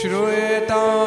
श्रूयता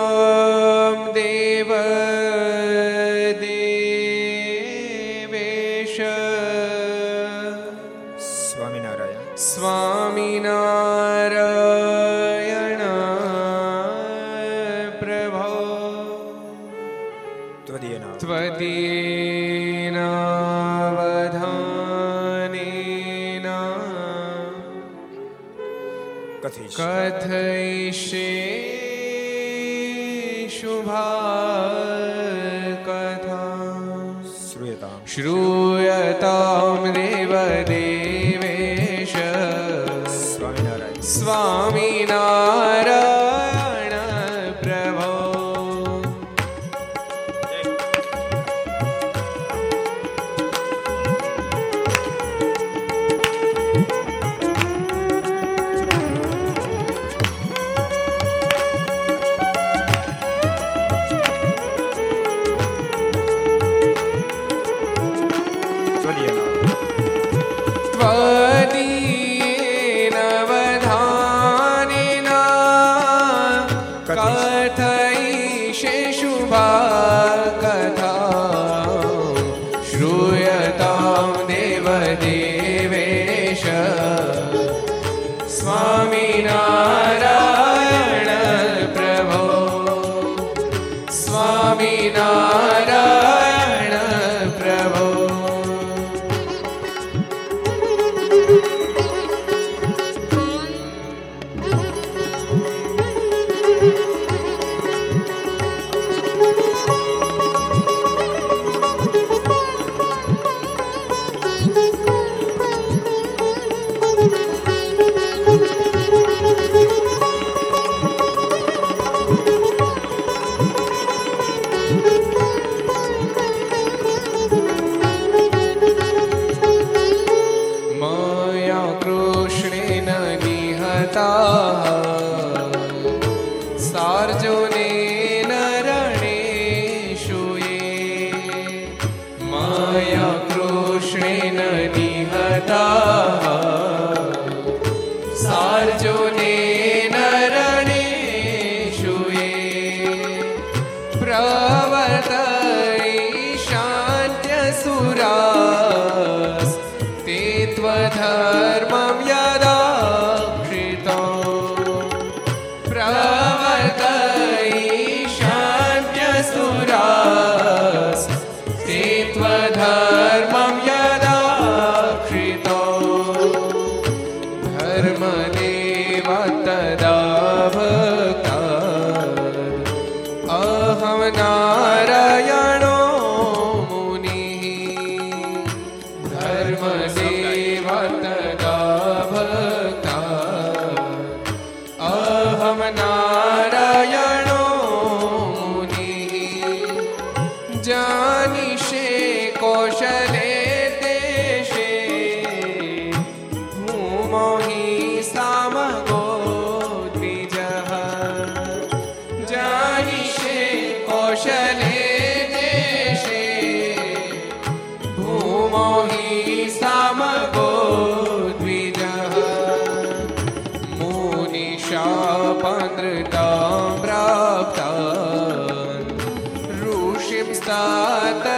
સર્વ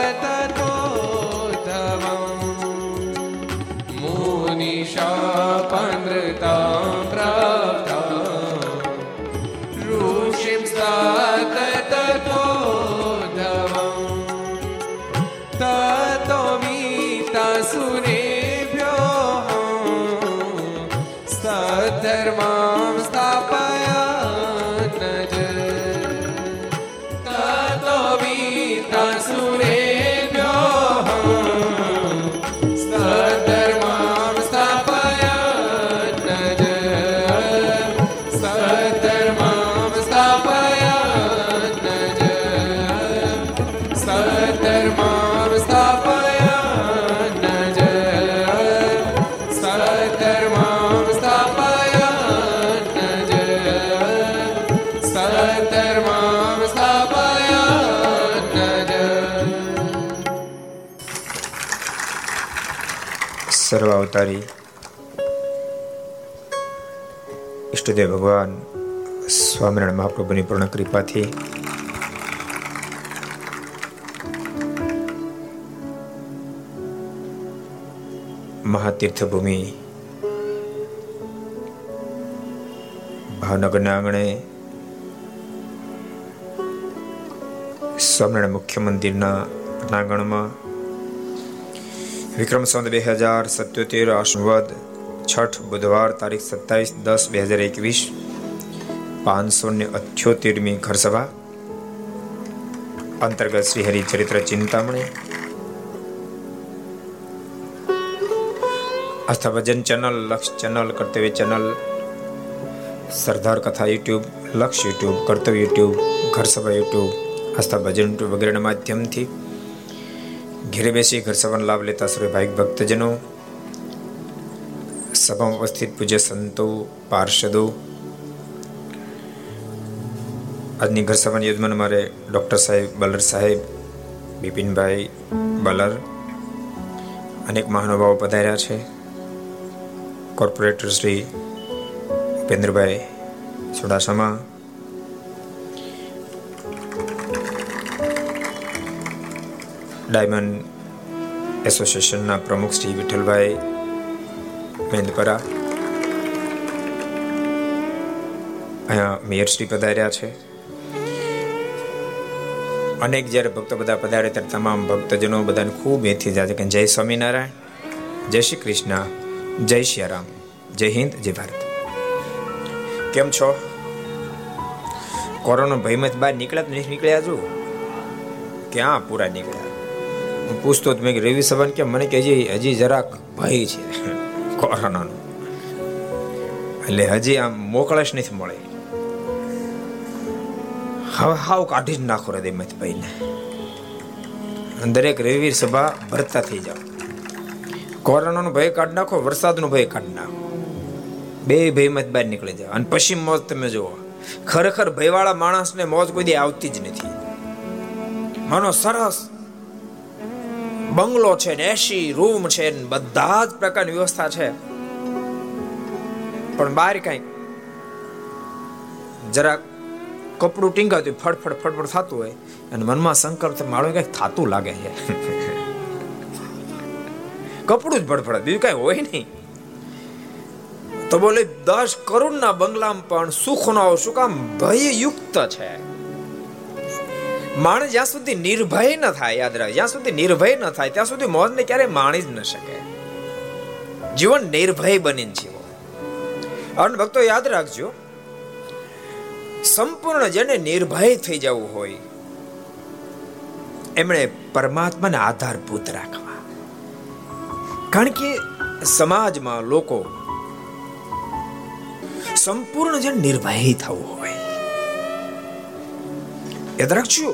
અવતારી. ઈષ્ટદેવ ભગવાન સ્વામિનારાયણ મહાપ્રભુની પૂર્ણ કૃપાથી મહાતીર્થભૂમિ ભાવનગરના આંગણે સ્વામિનારાયણ મુખ્ય મંદિરના પ્રાંગણમાં વિક્રમ સંત બે હજાર સત્યોતેર અશ્વદ છઠ બુધવાર તારીખ સત્તાવીસ દસ બે હજાર એકવીસ પાંચસો ને અઠ્યોતેરમી ઘરસભા અંતર્ગત Shri Haricharitra Chintamani Aastha Bhajan channel, Laksh channel, Kartavya channel, Sardar Katha YouTube, Laksh YouTube, Kartavya YouTube, Gharsabha YouTube Aastha Bhajan YouTube વગેરેના માધ્યમથી ઘેરે બેસી ઘર સભાનો લાભ લેતા સર્વે ભક્તજનો, સભામાં ઉપસ્થિત પૂજ્ય સંતો, પાર્ષદો, આજની ઘર સભાની યજમાન મારે ડોક્ટર સાહેબ બલર સાહેબ, બિપિનભાઈ બલર અનેક મહાનુભાવો પધાર્યા છે. કોર્પોરેટર શ્રી ઉપેન્દ્રભાઈ ચુડાસમા ડાયમંડ એસોસિએશનના પ્રમુખ શ્રી વિઠ્ઠલભાઈ મેંદપરા. અહીંયા મેયર શ્રી પધાર્યા છે. અનેક જ્યારે ભક્તો બધા પધારે ત્યારે તમામ ભક્તજનો બધાને ખૂબ એથી જાય કે જય સ્વામિનારાયણ, જય શ્રી કૃષ્ણ, જય શ્રી રામ, જય હિન્દ, જય ભારત. કેમ છો? કોરોના ભયમાંથી બહાર નીકળ્યા નહીં નીકળ્યા છું ક્યાં પૂરા નીકળ્યા? હું પૂછતો મેં રવિ સભાન કે મને કે હજી હજી જરાક ભય છે. કોરોનાનો. એટલે હજી આમ મોકળાશ નથી મળે. હવે હાવ કાઢી જ નાખો હૃદયમાંથી ભાઈને. દરેક રવિ સભા ભરતા થઈ જાઓ. કોરોનાનો ભય કાઢી નાખો, વરસાદનો ભય કાઢી નાખો. બે ભયમાંથી બહાર નીકળી જાઓ. અને પછી મોજ તમે જુઓ. ખરેખર ભયવાળા માણસને મોજ કોઈ દી આવતી જ નથી. માનો સરસ બંગલો છે ને એસી રૂમ છે, ને બધા જ પ્રકારની વ્યવસ્થા છે. પણ બહાર કઈ જરાક કપડું ટીંગાતું ફડફડ ફડફડ થતું હોય, અને મનમાં સંકલ્પ માળો કંઈક થતું લાગે છે. કપડું જ ફડફડ, બીજું કઈ હોય નહીં. તો બોલે, દસ કરોડના બંગલામાં પણ સુખ નો શું કામ ભયયુક્ત છે. માણસ જ્યાં સુધી નિર્ભય ન થાય, યાદ રાખ, જ્યાં સુધી નિર્ભય ન થાય, ત્યાં સુધી મોજને ક્યારે માણી જ ન શકે. જીવન નિર્ભય બનીને જીવો. અને ભક્તો, યાદ રાખજો, સંપૂર્ણ જેને નિર્ભય થઈ જવું હોય, એમણે પરમાત્માને આધારભૂત રાખવા. કારણ કે સમાજમાં લોકો સંપૂર્ણ જેને નિર્ભય થવું હોય. યાદ રાખજો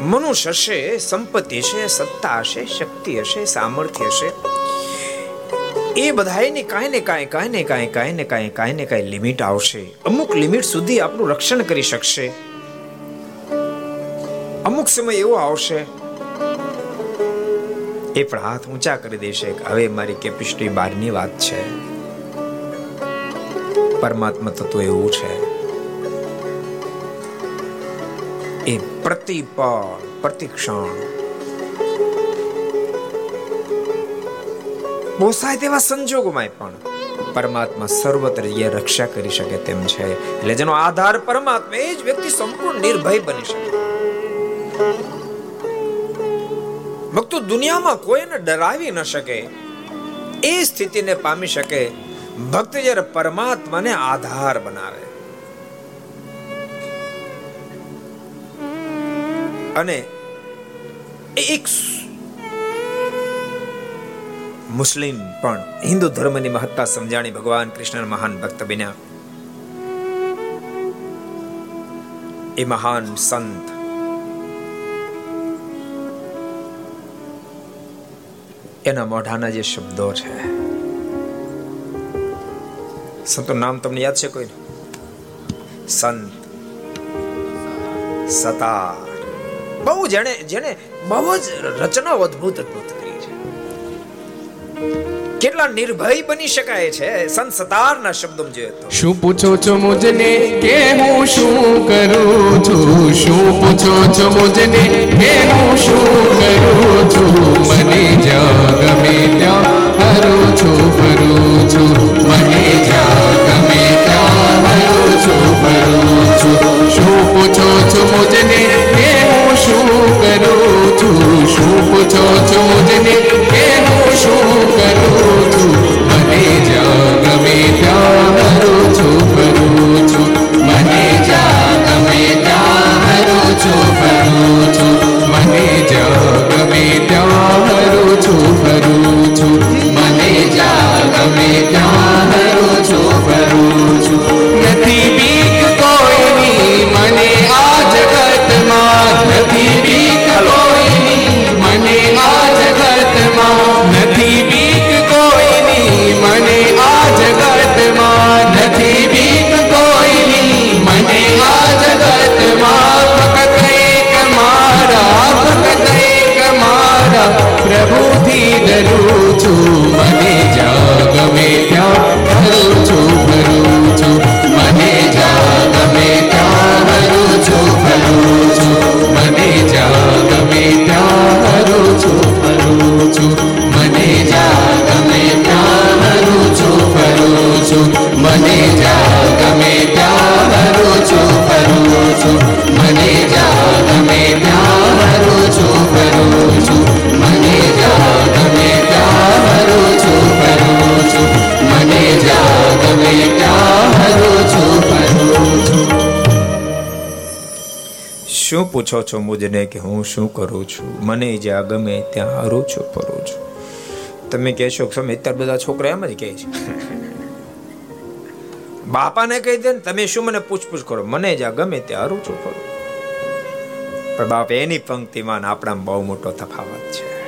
મનુષ્ય હશે, સંપત્તિ હશે, સત્તા હશે, શક્તિ હશે, સામર્થ્ય હશે. એ બધાની કાંઈ ને કાંઈ કાંઈ ને કાંઈ કાંઈ ને કાંઈ કાંઈ ને કાંઈ લિમિટ આવશે. અમુક લિમિટ સુધી આપણું રક્ષણ કરી શકશે. અમુક સમય એવો આવશે. એ પણ હાથ ઊંચા કરી દેશે હવે મારી કેપેસિટી બહારની વાત છે. પરમાત્મા તત્વ એવું છે. પ્રતિપળ, પ્રતિક્ષણ. પોસાય તેવા સંજોગોમાં પણ. પરમાત્મા સર્વત્ર રક્ષા કરી શકે તેમ છે. એટલે જેનો આધાર પરમાત્મા, એ જ વ્યક્તિ સંપૂર્ણ નિર્ભય બની શકે. ભક્તો, દુનિયામાં કોઈને ડરાવી ન શકે. એ સ્થિતિને પામી શકે. ભક્ત જ્યારે પરમાત્માને આધાર બનાવે. અને એક મુસ્લિમ પણ હિન્દુ ધર્મની મહત્તા સમજાણી ભગવાન કૃષ્ણ મહાન ભક્ત બન્યા. એ મહાન સંત. એના મોઢાના જે શબ્દો છે. સંતો નામ તમને યાદ છે કોઈ સંત. સતાર બહુ જેને જેને બહુ જ રચનાઓ અદ્ભુત અદ્ભુત કરી છે. કેટલા નિર્ભય બની શકાય છે સંત સતારના શબ્દો જોઈએ તો શું પૂછો છો મુજને કે હું શું કરું છું? શું પૂછો છો મુજને કે હું શું કરું છું? મને જ્યાં ગમે ત્યાં હરું છું, ફરું છું. મને જ્યાં ગમે ત્યાં હરું છું, ફરું છું. શું પૂછો છો મુજને કે શું કરું છું શું પૂછો છો જને હું શું કરું છું મને જ્યાં ગમે ત્યાં હરું છું કરું છું મને જ્યાં ગમે ત્યાં હરું છું કરું છું મને જ્યાં ગમે ત્યાં હરું છું કરું છું મને જ્યાં ગમે ત્યાં હરું છું કરું છું નથી બીક કોઈની મને આ જગતમાં નથી બીક કોઈની મને આ જગતમાં નથી બીક કોઈની મને આ જગતમાં ફક્ત એક મારા ફક્ત એક મારા, પ્રભુથી ડરું છું. મને મને જ્યાં ગમે ત્યાં હરું છું ફરું છું મને જ્યાં ગમે ત્યાં છું ફરું છું મને જ્યાં ગમે ત્યાં છું ફરું છું મને જ્યાં ગમે ત્યાં છું ફરું છું શું પૂછો છો મુજને કે હું શું કરું છું? મને જ્યાં ગમે ત્યાં હરું છું ફરું છું. તમે કહેશો સ્વામી, અત્યારે બધા છોકરા એમ જ કહે છે. બાપાને કહી દે ને તમે શું મને પૂછપૂછ કરો? મને જ્યાં ગમે ત્યાં હરું છું ફરું પણ બાપ એની પંક્તિમાં આપણા બહુ મોટો તફાવત છે.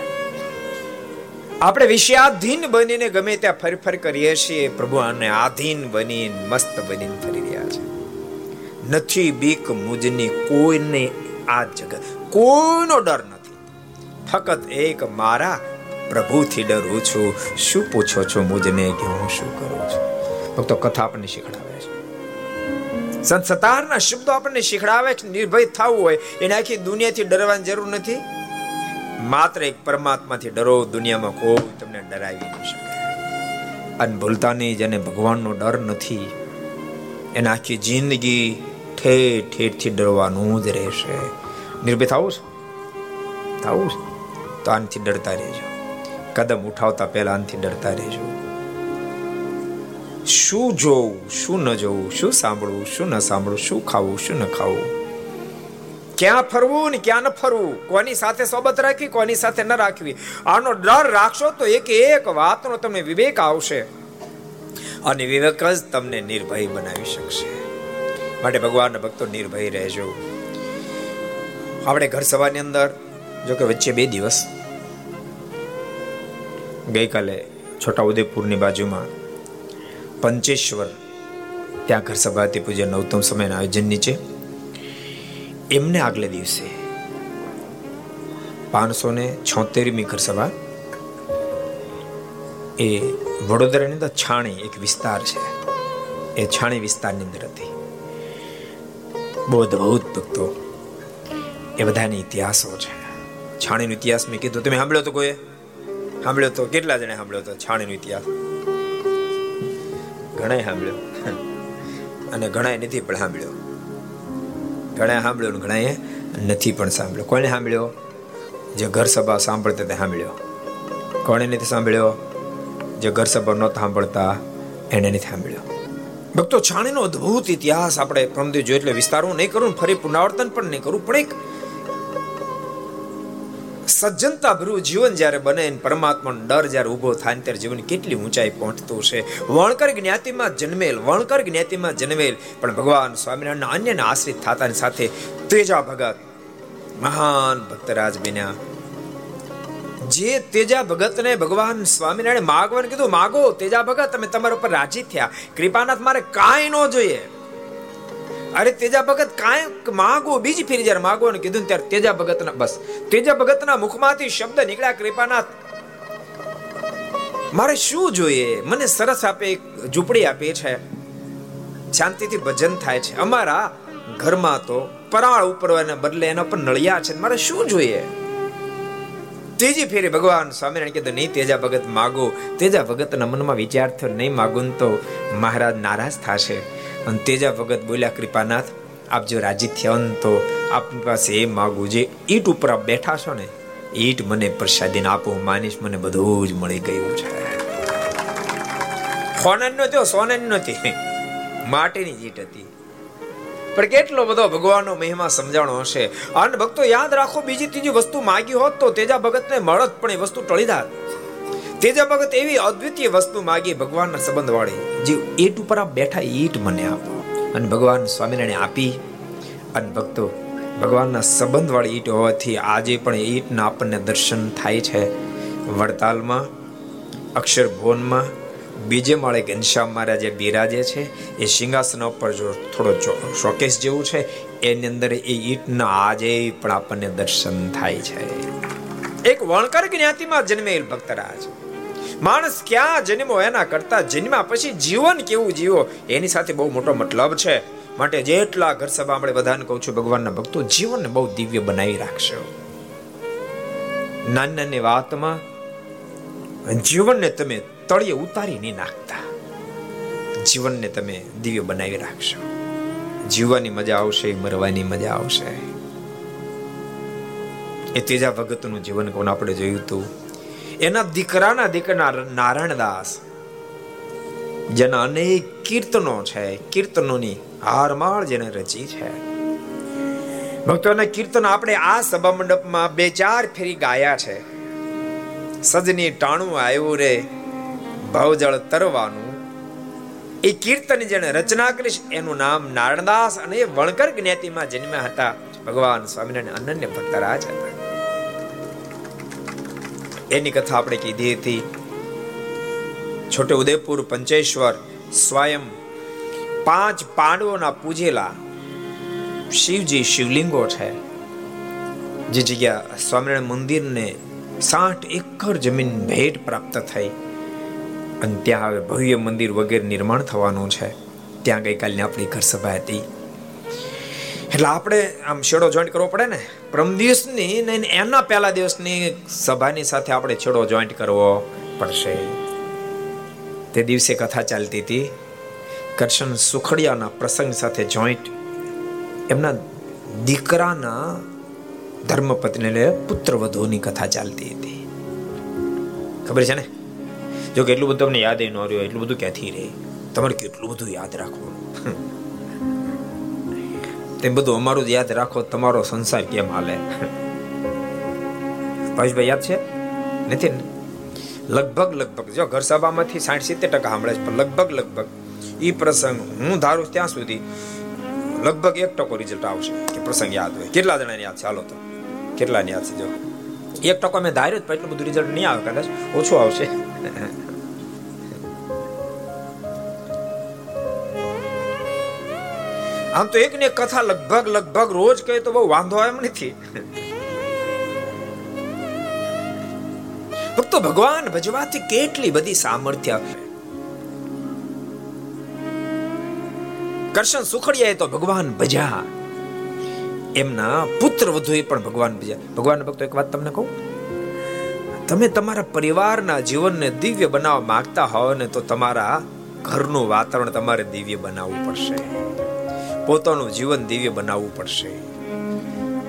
આપણે વિષયાધીન બનીને ગમે ત્યાં ફરી ફરી કરીએ છીએ, પ્રભુ આને આધીન બનીને મસ્ત બનીને ફરી રહ્યા છે. નથી બીક મુજની કોઈને આ જગત, કોઈનો ડર નથી. ફક્ત એક મારા પ્રભુથી ડરું છું. શું પૂછો છો મુજને કે હું શું કરું છું? ભક્તો કથા આપણને શીખડાવે છે. સંત સતારના શબ્દો આપણને શીખડાવે છે, નિર્ભય થવું હોય, એને આખી દુનિયાથી ડરવાની જરૂર નથી. માત્ર એક પરમાત્માથી ડરો, દુનિયામાં કોઈ તમને ડરાવી ન શકે. અને ભૂલતા નહીં, જેને ભગવાનનો ડર નથી, એને આખી જિંદગી ઠેર ઠેરથી ડરવાનું જ રહેશે. નિર્ભય થવું છે? થવું છે. તો આનથી ડરતા રહેજો. કદમ ઉઠાવતા પહેલા આનથી ડરતા રહેજો. શું જોવું, શું ન જોવું, શું સાંભળવું, શું ન સાંભળવું, શું ખાવું, શું ન ખાવું? ક્યાં ફરવું ને ક્યાં ન ફરવું? કોની સાથે સોબત રાખવી કોની સાથે ન રાખવી? આનો ડર રાખશો તો એક એક વાતનો તમને વિવેક આવશે. અને વિવેક જ તમને નિર્ભય બનાવી શકશે. માટે ભગવાનના ભક્તો નિર્ભય રહેજો. આપણે ઘર સભાની અંદર જો કે વચ્ચે બે દિવસ, ગઈકાલે છોટા ઉદેપુરની બાજુમાં પંચેશ્વર. ત્યાં ઘર સભાતી પૂજન નવતમ સમયના આયોજનની છે એમને આગલે દિવસે પાંચસો ને છોતેરમી ઘર સભા. એ વડોદરાની અંદર છાણી એક વિસ્તાર છે. એ છાણી વિસ્તારની અંદર હતી. બહુ અદભુત ભક્તો. એ બધાની ઇતિહાસો છે. છાણીનો ઇતિહાસ મેં કીધું. તમે સાંભળ્યો તો કોઈ? સાંભળ્યો તો? કેટલા જણે સાંભળ્યો તો છાણીનો ઇતિહાસ? ઘણા સાંભળ્યો. અને ઘણા નથી પણ સાંભળ્યો. ઘણા સાંભળ્યો ઘણા નથી પણ સાંભળ્યો. કોને સાંભળ્યો? જે ઘર સભા સાંભળતા તે સાંભળ્યો. કોણે નથી સાંભળ્યો? જે ઘર સભા નહોતા સાંભળતા એને નથી સાંભળ્યો. ભક્તો, છાણીનો અદ્ભુત ઇતિહાસ આપણે પ્રમદેવ જો એટલે વિસ્તારો નહીં કરું ફરી પુનરાવર્તન પણ નહીં કરું, પણ એક સજ્જનતા ભર્યું જીવન જ્યારે બને પરમાત્માનો ડર જ્યારે ઊભો થાય ત્યારે જીવન કેટલી ઊંચાઈ પહોંચતું છે વણકર જ્ઞાતિમાં જન્મેલ, વણકર જ્ઞાતિમાં જન્મેલ, પણ ભગવાન સ્વામિનારાયણના અન્યના આશ્રિત થતાની સાથે તેજા ભગત, મહાન ભક્તરાજ બન્યા. જે તેજા ભગતને ભગવાન સ્વામિનારાયણ માગવાનું કીધું, માગો, તેજા ભગત, તમે તમારા ઉપર રાજી થયા. કૃપાનાથ, મારે કાંઈ ન જોઈએ. અરે તેજા ભગત કાંઈ માગો, બીજી ફેરી જ્યારે માગો ને કીધું ત્યારે તેજા ભગતના બસ. તેજા ભગતના મુખમાંથી શબ્દ નીકળ્યા કૃપાનાથ. મારે શું જોઈએ? મને સરસ આપે, એક ઝૂંપડી આપે છે. શાંતિથી ભજન થાય છે. અમારા ઘરમાં તો પરાળ ઉપરવાના બદલે એના પર નળિયા છે. મારે શું જોઈએ? ત્રીજી ફેરી ભગવાન સ્વામિનારાયણ કીધું, નહીં, તેજા ભગત માગો. તેજા ભગતના મનમાં વિચાર થયો, નહીં, માગું તો મહારાજ નારાજ થશે. અને તેજા ભગત બોલ્યા, કૃપાનાથ, આપ જો રાજી થયા તો આપની પાસે એ માગું જે ઈટ ઉપર આપ બેઠા છો ને ઈટ મને પ્રસાદીને આપો માનીશ મને બધું જ મળી ગયું છે. સોનન નો થયો સોનન નથી માટીની ઈટ હતી. પણ કેટલો બધો ભગવાનનો મહિમા સમજાણો હશે. અને ભક્તો યાદ રાખો, બીજી ત્રીજી વસ્તુ માગી હોત તો તેજા ભગતને મળત પણ એ વસ્તુ ટળી તેજા ભગત એવી અદ્વિતીય વસ્તુ માગી ભગવાનના સંબંધ વાળી જે ઈટ ઉપર આપ બેઠા ઈટ મને આપો. અને ભગવાન સ્વામિનારાયણ આપી, અને ભક્તો, ભગવાનના સંબંધવાળી ઈટ હોવાથી આજે પણ ઈટના આપણને દર્શન થાય છે. વડતાલમાં અક્ષર ભુવનમાં બીજે માળે ઘનશ્યામ મહારાજ જે બિરાજે છે. એ સિંહાસન ઉપર જો થોડો શોકેસ જેવું છે, એની અંદર એ ઈટના આજે પણ આપણને દર્શન થાય છે. એક વણકર જ્ઞાતિમાં જન્મેલ ભક્તરાજ. માણસ ક્યાં જન્મો એના કરતા જન્મ્યા પછી જીવન કેવું જીવો, એની સાથે બહુ મોટો મતલબ છે. માટે જેટલા ઘર સભા આપણે બધાને કહું છું, ભગવાનના ભક્તો જીવનને બહુ દિવ્ય બનાવી રાખશો. નાની નાની વાતમાં, જીવનને તમે તળિયે ઉતારી નહીં નાખતા. જીવનને તમે દિવ્ય બનાવી રાખશો. જીવવાની મજા આવશે, મરવાની મજા આવશે. એ ત્રીજા ભગતનું જીવન કોણ આપણે જોયું હતું એના દીકરાના દીકરા નારાયણદાસ, જેના અનેક કીર્તનો છે, કીર્તનોની હારમાળ જેને રચી છે. ભક્તોના કીર્તન આપણે આ સભા મંડપમાં બે ચાર ફેરી ગાયા છે. સજની ટાણું આવ્યું રે, ભાવજળ તરવાનું. એ કીર્તન જેને રચના કરી એનું નામ નારણદાસ અને વણકર જ્ઞાતિમાં જન્મ્યા હતા. ભગવાન સ્વામિનારાયણ અનન્ય ભક્તરાજ હતા. એની કથા આપણે કીધી હતી. છોટે ઉદયપુર પંચેશ્વર સ્વયં પાંચ પાંડવોના પૂજેલા શિવજી શિવલિંગો છે. જે જગ્યા સ્વામિનારાયણ મંદિરને સાઠ એકર જમીન ભેટ પ્રાપ્ત થઈ અને ત્યાં હવે ભવ્ય મંદિર વગેરે નિર્માણ થવાનું છે. ત્યાં ગઈકાલની આપણી ઘર સભા હતી. એટલે આપણે આમ છેડો જોઈન્ટ કરવો પડે ને? પ્રમ દિવસની નહીં એના પહેલા દિવસની સભાની સાથે આપણે છેડો જોઈન્ટ કરવો પડશે. તે દિવસે કથા ચાલતી હતી. કરશન સુખડિયાના પ્રસંગ સાથે જોઈન્ટ એમના દીકરાના ધર્મપત્નીને પુત્ર વધુની કથા ચાલતી હતી. ખબર છે ને? જો કે એટલું બધું તમને યાદ ન રહ્યું એટલું બધું ક્યાંથી રહે? તમારે કેટલું બધું યાદ રાખવું તેમ બધું અમારું જ યાદ રાખો, તમારો સંસાર કેમ હાલે? ભાઈ યાદ છે? નથી ને? લગભગ લગભગ. જો, ઘર સભામાંથી સાઠ સિત્તેર ટકા સાંભળે છે, પણ લગભગ લગભગ. એ પ્રસંગ હું ધારું ત્યાં સુધી લગભગ એક ટકો રિઝલ્ટ આવશે, કે પ્રસંગ યાદ હોય. કેટલા જણાને યાદ છે? હાલો તો. કેટલા યાદ છે? જો. એક ટકો મેં ધાર્યું પણ એટલું બધું રિઝલ્ટ નહીં આવે, કદાચ ઓછું આવશે. આમ તો એકને એક કથા લગભગ લગભગ રોજ કહે તો બહુ વાંધો એમ નથી. ફક્ત ભગવાન, ભજવાથી કેટલી બધી સામર્થ્ય. કરશન સુખડિયાએ તો ભગવાન ભજા એમના પુત્ર વધુ પણ ભગવાન ભજા ભગવાન ભક્તો એક વાત તમને કહું? તમે તમારા પરિવારના જીવનને દિવ્ય બનાવવા માંગતા હો ને તો તમારા ઘરનું વાતાવરણ તમારે દિવ્ય બનાવવું પડશે. પોતાનું જીવન દિવ્ય બનાવવું પડશે.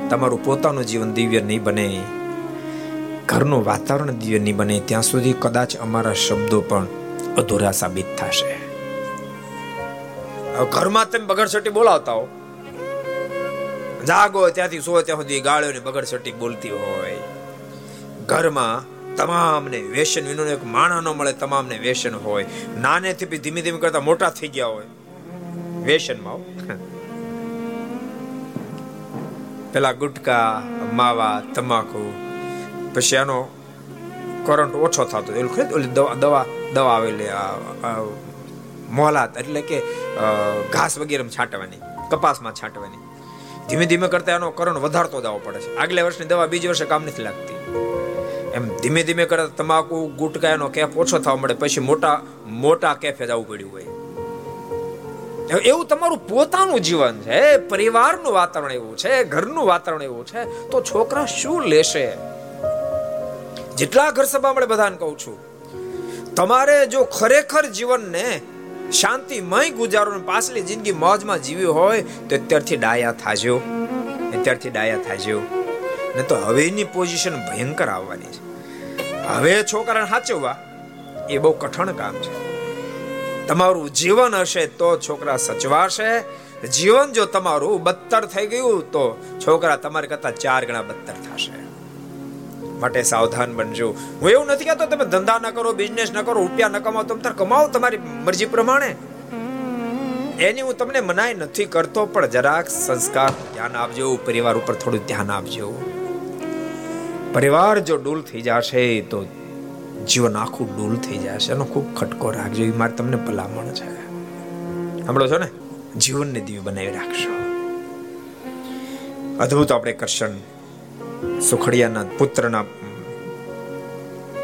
તમારું પોતાનું જીવન દિવ્ય નહીં બને, ઘરનું વાતાવરણ દિવ્ય નહીં બને, ત્યાં સુધી કદાચ અમારા શબ્દો પણ અધૂરા સાબિત થશે. ઘરમાં તમે બગડસટી બોલાવતા હો. જાગો ત્યાંથી સો ત્યાં સુધી ગાળ્યો બગડસટી બોલતી હોય. ઘરમાં તમામને વ્યસન વિનો એક માણા ન મળે, તમામને વ્યસન હોય. નાનેથી ધીમે ધીમે કરતા મોટા થઈ ગયા હોય. વ્યસનમાં પેલા ગુટકા, માવા, તમાકુ, પછી એનો કરંટ ઓછો થતો એટલે ખરી ઓલી દવા દવા દવા આવેલી મોલાત એટલે કે ઘાસ વગેરે છાંટવાની, કપાસમાં છાંટવાની. ધીમે ધીમે કરતા એનો કરંટ વધારતો જવો પડે છે. આગલા વર્ષની દવા બીજી વર્ષે કામ નથી લાગતી. એમ ધીમે ધીમે કરતા તમાકુ, ગુટકા, એનો કેફ ઓછો થવા મળે પછી મોટા મોટા કેફે જવું પડ્યું હોય. એવું તમારું પોતાનું જીવન છે પરિવારનું વાતાવરણ એવું છે ઘરનું વાતાવરણ એવું છે, તો છોકરા શું લેશે? જેટલા ઘર સભા મળે બધાને કહું છું. તમારે જો ખરેખર જીવનને શાંતિમય ગુજારો પાછલી જિંદગી મોજમાં જીવી હોય, તો અત્યારથી ડાયા થાજો. અત્યારથી ડાયા થાજો. ને તો હવેની પોઝિશન ભયંકર આવવાની છે. હવે છોકરાને સાચવવા, એ બહુ કઠણ કામ છે. તમારું જીવન હશે તો છોકરા સચવાશે. જીવન જો તમારું બદતર થઈ ગયું તો છોકરા તમારે કરતા ચાર ગણા બદતર થશે. માટે સાવધાન બનજો. હું એવું નથી કહેતો તમે ધંધા ન કરો બિઝનેસ ન કરો, રૂપિયા ન કમાઓ તમે તાર કમાઓ તમારી મરજી પ્રમાણે. એની હું તમને મનાઈ નથી કરતો, પણ જરાક સંસ્કાર ધ્યાન આપજો, પરિવાર ઉપર થોડું ધ્યાન આપજો. પરિવાર જો ડૂલ થઈ જશે તો જીવન આખું ડૂલ થઈ જશે. એનો ખૂબ ખટકો રાખજો. એ મારે તમને ભલામણ છે. સાંભળો છો ને? જીવનને દિવ્ય બનાવી રાખશો. અદ્ભુત આપણે કરશન. સુખડિયાના પુત્રના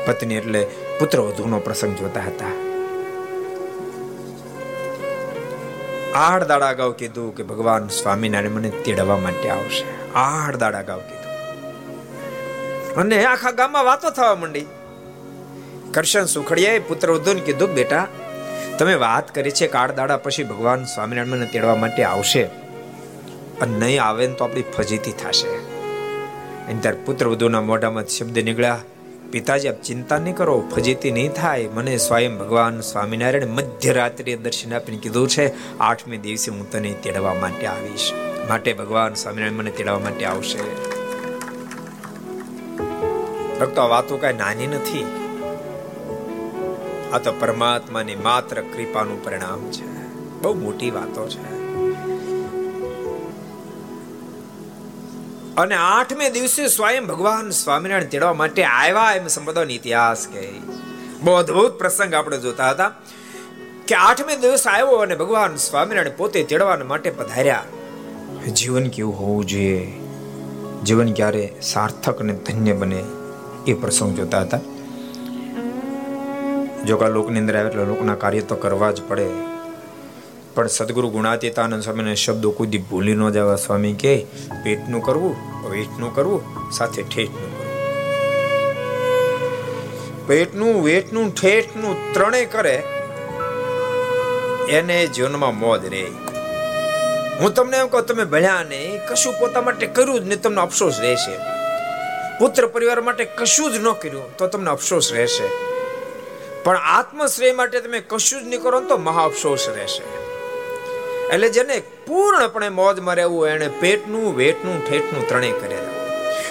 પત્ની એટલે પુત્ર વધુનો પ્રસંગ જોતા હતા. આઠ દાડા અગાઉ કીધું કે ભગવાન સ્વામિનારાયણ મને તેડવા માટે આવશે. આઠ દાડા અગાઉ કીધું. અને આખા ગામમાં વાતો થવા માંડી. કરશન સુખડિયાએ પુત્ર ઉદ્ધવને કીધું, બેટા, તમે વાત કરી છે કાળ દાડા પછી ભગવાન સ્વામિનારાયણ મને તેડવા માટે આવશે. અને નહીં આવે ને તો આપણી ફજીતી થશે. અને ત્યારે પુત્ર વધુના મોઢામાં શબ્દ નીકળ્યા, પિતાજી, આપ ચિંતા નહીં કરો, ફજીતી નહીં થાય. મને સ્વયં ભગવાન સ્વામિનારાયણ મધ્યરાત્રિએ દર્શન આપીને કીધું છે, આઠમી દિવસે હું તને તેડવા માટે આવીશ. માટે ભગવાન સ્વામિનારાયણ મને તેડવા માટે આવશે. ભક્તો, આ વાતો કાંઈ નાની નથી. આ તો પરમાત્માની માત્ર કૃપાનું પરિણામ છે. બહુ મોટી વાતો છે. અને આઠમે દિવસે સ્વયં ભગવાન સ્વામિનારાયણ તેડવા માટે આવ્યા એમ સંપ્રદાયનો ઇતિહાસ કહે. બહુ અદભુત પ્રસંગ આપણે જોતા હતા કે આઠમે દિવસ આવ્યો અને ભગવાન સ્વામિનારાયણ પોતે તેડવા માટે પધાર્યા. જીવન કેવું હોવું જોઈએ? જીવન ક્યારે સાર્થક અને ધન્ય બને એ પ્રસંગ જોતા હતા. જો કા આવે એટલે લોકના કાર્ય તો કરવા જ પડે. પણ સદગુરુ ગુણાતીતાનંદ સ્વામીને શબ્દો કુદી ભૂલી ન જવા સ્વામી કે, પેટનું કરવું વેઠનું કરવું, સાથે ઠેઠનું પેટનું વેઠનું ઠેઠનું ત્રણે કરે, એને જીવનમાં મોજ રહે હું તમને એમ કહું, તમે ભણ્યા નહીં, કશું પોતા માટે કર્યું જ નહીં, તમને અફસોસ રહેશે. પુત્ર પરિવાર માટે કશું જ ન કર્યું, તો તમને અફસોસ રહેશે. પણ આત્મશ્રેય માટે તમે કશું જ નહીં કરો તો મહા અફસોસ રહેશે. એટલે જેને પૂર્ણપણે મોજમાં રહેવું એને પેટનું, વેટનું, ઠેઠનું ત્રણેય કરે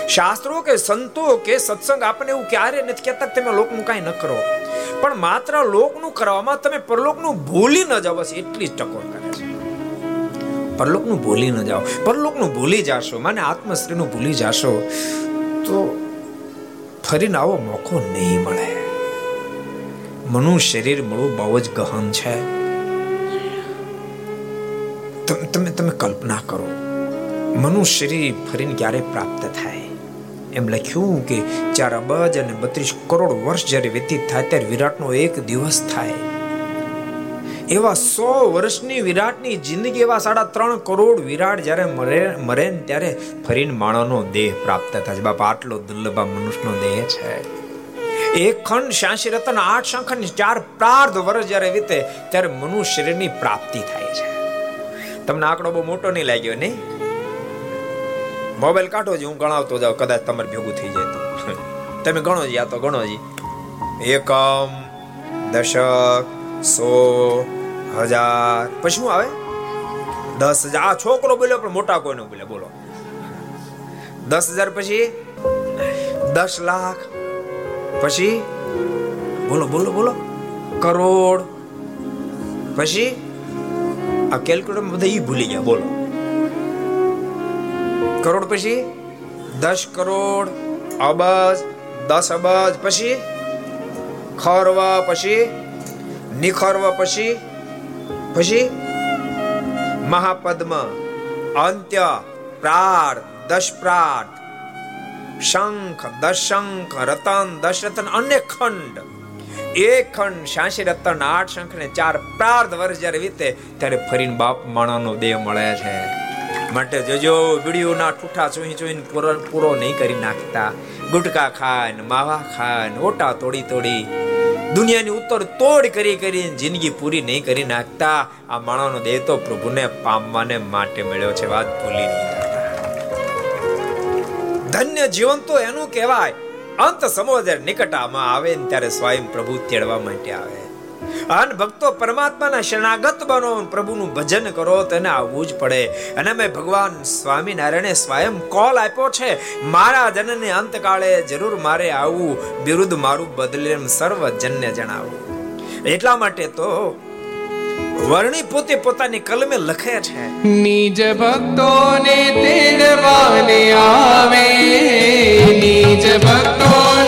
શાસ્ત્રો કે સંતો કે સત્સંગ આપણને એવું ક્યારે નથી કહેતા તમે લોકનું કાંઈ ન કરો. પણ માત્ર લોકનું કરવામાં તમે પરલોકનું ભૂલી ન જાવ એટલી જ ટકોર કરે છે. પરલોકનું ભૂલી ન જાઓ. પરલોકનું ભૂલી જાશો, મને આત્મશ્રીનું ભૂલી જાશો, તો ફરીને આવો મોકો નહીં મળે. મનુ શરીર મળવું બહુ જ ગહન છે. તમે તમે કલ્પના કરો. મનુ શરીર ફરીને ક્યારે પ્રાપ્ત થાય? એમ લખ્યું કે ચાર અબજ અને બત્રીસ કરોડ વર્ષ જ્યારે વ્યતીત થાય ત્યારે વિરાટનો એક દિવસ થાય. એવા સો વર્ષની વિરાટની જિંદગી, એવા સાડા ત્રણ કરોડ વિરાટ જ્યારે મરે મરે ને ત્યારે ફરીને માણસનો દેહ પ્રાપ્ત થાય છે. બાપા, આટલો દુર્લભ મનુષ્યનો દેહ છે. એક ખંડ શ્યાસી રતન, આઠ શંખ ચાર પ્રાર્ધ વર્ષ જ્યારે વીતે, ત્યારે શરીરની પ્રાપ્તિ થાય છે. તમને આંકડો બહુ મોટો નહીં લાગ્યો, નહીં? મોબાઈલ કાઢો જ, હું ગણાવતો જાઉં, કદાચ તમારે ભેગું થઈ જાય તો. તમે ગણો જ યા તો ગણો જ. એકમ, દશક, સો, હજાર. પછી શું આવે? દસ હજાર. આ છોકરો બોલ્યો, પણ મોટા કોઈને બોલે બોલો. દસ હજાર પછી? દસ લાખ. પછી? બોલો બોલો બોલો. કરોડ. પછી? આ કેલ્ક્યુલેટર બધા એ ભૂલી ગયા, બોલો. કરોડ પછી? દસ કરોડ, અબજ, દસ અબજ, પછી? ખરવા પછી? નિખરવા પછી? પછી? મહાપદ્મ, અંત્ય પ્રાર દશ પ્રાર્થ શંખ દશંખ રતન દશરતન અનેક ખંડ એક ખંડ શાંશી રતન આઠ શંખ ને ચાર પ્રાર્ધ વર્ષ જ્યારે વીતે, ત્યારે ફરીને બાપ માણાનો દેહ મળે છે. માટે જોજો બીડીઓના ઠૂઠા ચોઈ ચોઈને પૂરો પૂરો નહીં કરી નાખતા, ગુટકા ખાય માવા ખાય ને ઓટા તોડી તોડી, દુનિયાની ઉત્તર તોડ કરી કરીને જિંદગી પૂરી નહીં કરી નાખતા, આ માણાનો દેહ તો પ્રભુને પામવાને માટે મળ્યો છે. વાત ભૂલી નહીં ધન્ય જીવન તો એનું કહેવાય. અંત સમો નિકટામાં આવે ને ત્યારે સ્વયં પ્રભુ તેડવા માટે આવે. અન ભક્તો પરમાત્માના શરણાગત બનો પ્રભુનું ભજન કરો, તેને આવવું જ પડે. અને મેં ભગવાન સ્વામિનારાયણે સ્વયં કોલ આપ્યો છે મારા જનને અંતકાળે જરૂર મારે આવવું. બિરુદ મારું બદલે સર્વ જનને જણાવું. એટલા માટે તો વર્ણી પોતે પોતાની કલમે લખે છે. નિજ ભક્તોને તેડવાને આવે. નિજ ભક્તોને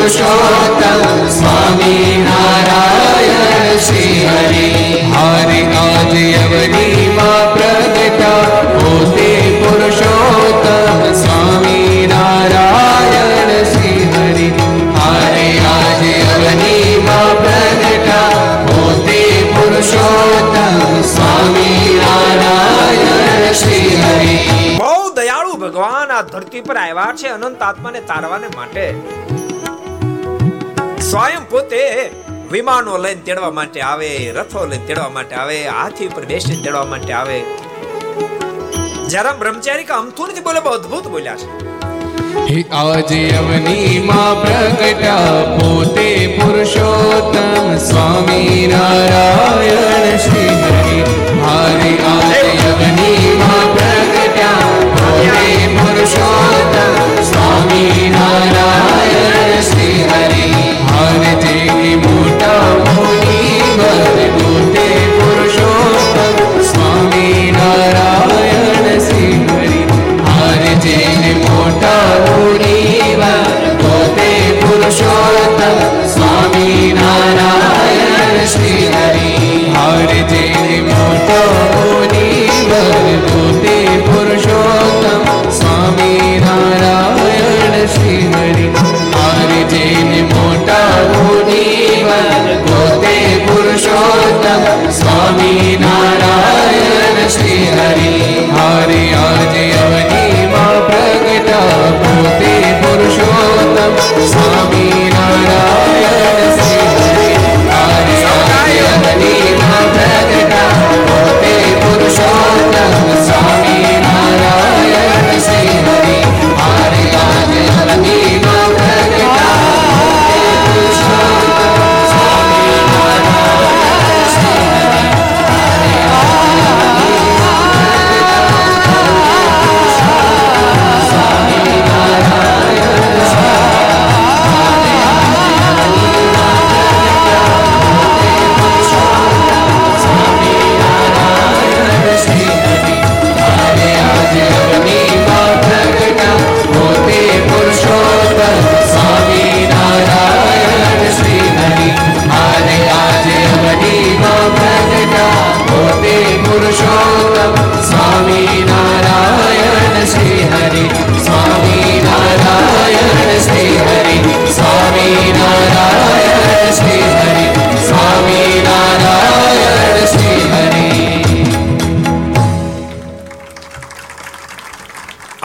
પુરુષોત્તમ સ્વામી નારાયણ શ્રી હરિ હાર આજ અવનીમાં પ્રગટા પોતે પુરુષોત્તમ સ્વામી નારાયણ શ્રી હરિ હરે આજ અવનીમાં પ્રગટા પોતે પુરુષોત્તમ સ્વામી નારાયણ શ્રી હરિ બહુ દયાળુ ભગવાન આ ધરતી પર આવ્યા છે, અનંત આત્માને તારવાને માટે. સ્વયં પોતે વિમાનો લઈને તેડવા માટે આવે રથો લઈને તેડવા માટે આવે હાથી ઉપર બેસીને તેડવા માટે આવે. જરા બ્રહ્મચારી કા અમથું નથી બોલે બહુ અદ્ભુત બોલ્યા છે. હે આજે અવનીમાં પ્રગટા પોતે પુરુષોત્તમ સ્વામી નારાયણ શ્રી હરિ. હરિ આજે શ્રી હરિ હરિ આજે અવનીમાં પ્રગટા પોતે પુરુષોત્તમ સ્વામી નારાયણ શ્રી હરિ પોતે પુરુષોત્તમ સ્વામી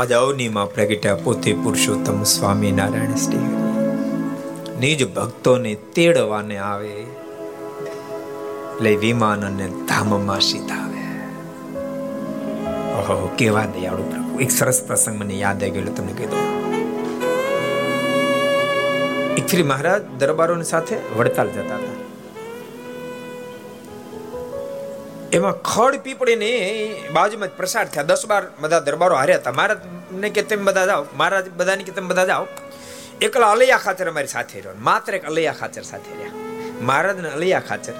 આજે અવનીમાં પ્રગટ્યા. પોતે પુરુષોત્તમ સ્વામી નારાયણ શ્રી નિજ ભક્તોને તેડવાને આવે. એટલે વિમાન અને ધામમાં સીધાવે. ઓહો, કેવા દયાળુ પ્રભુ. એક સરસ પ્રસંગ મને યાદ આવી ગયેલો તમને કહી દઉં. એક ફરી મહારાજ દરબારોની સાથે વડતાલ જતા હતા. એમાં ખડ પીપળીને બાજુમાં પ્રસાર થયા. દસ બાર બધા દરબારો હાર્યા હતા. મહારાજ ને કે તેમ બધા જાઓ. મહારાજ બધાને કે તેમ બધા જાઓ. એકલા અલૈયા ખાચર અમારી સાથે રહ્યો. માત્ર એક અલૈયા ખાચર સાથે રહ્યા. મહારાજ ને અલૈયા ખાચર.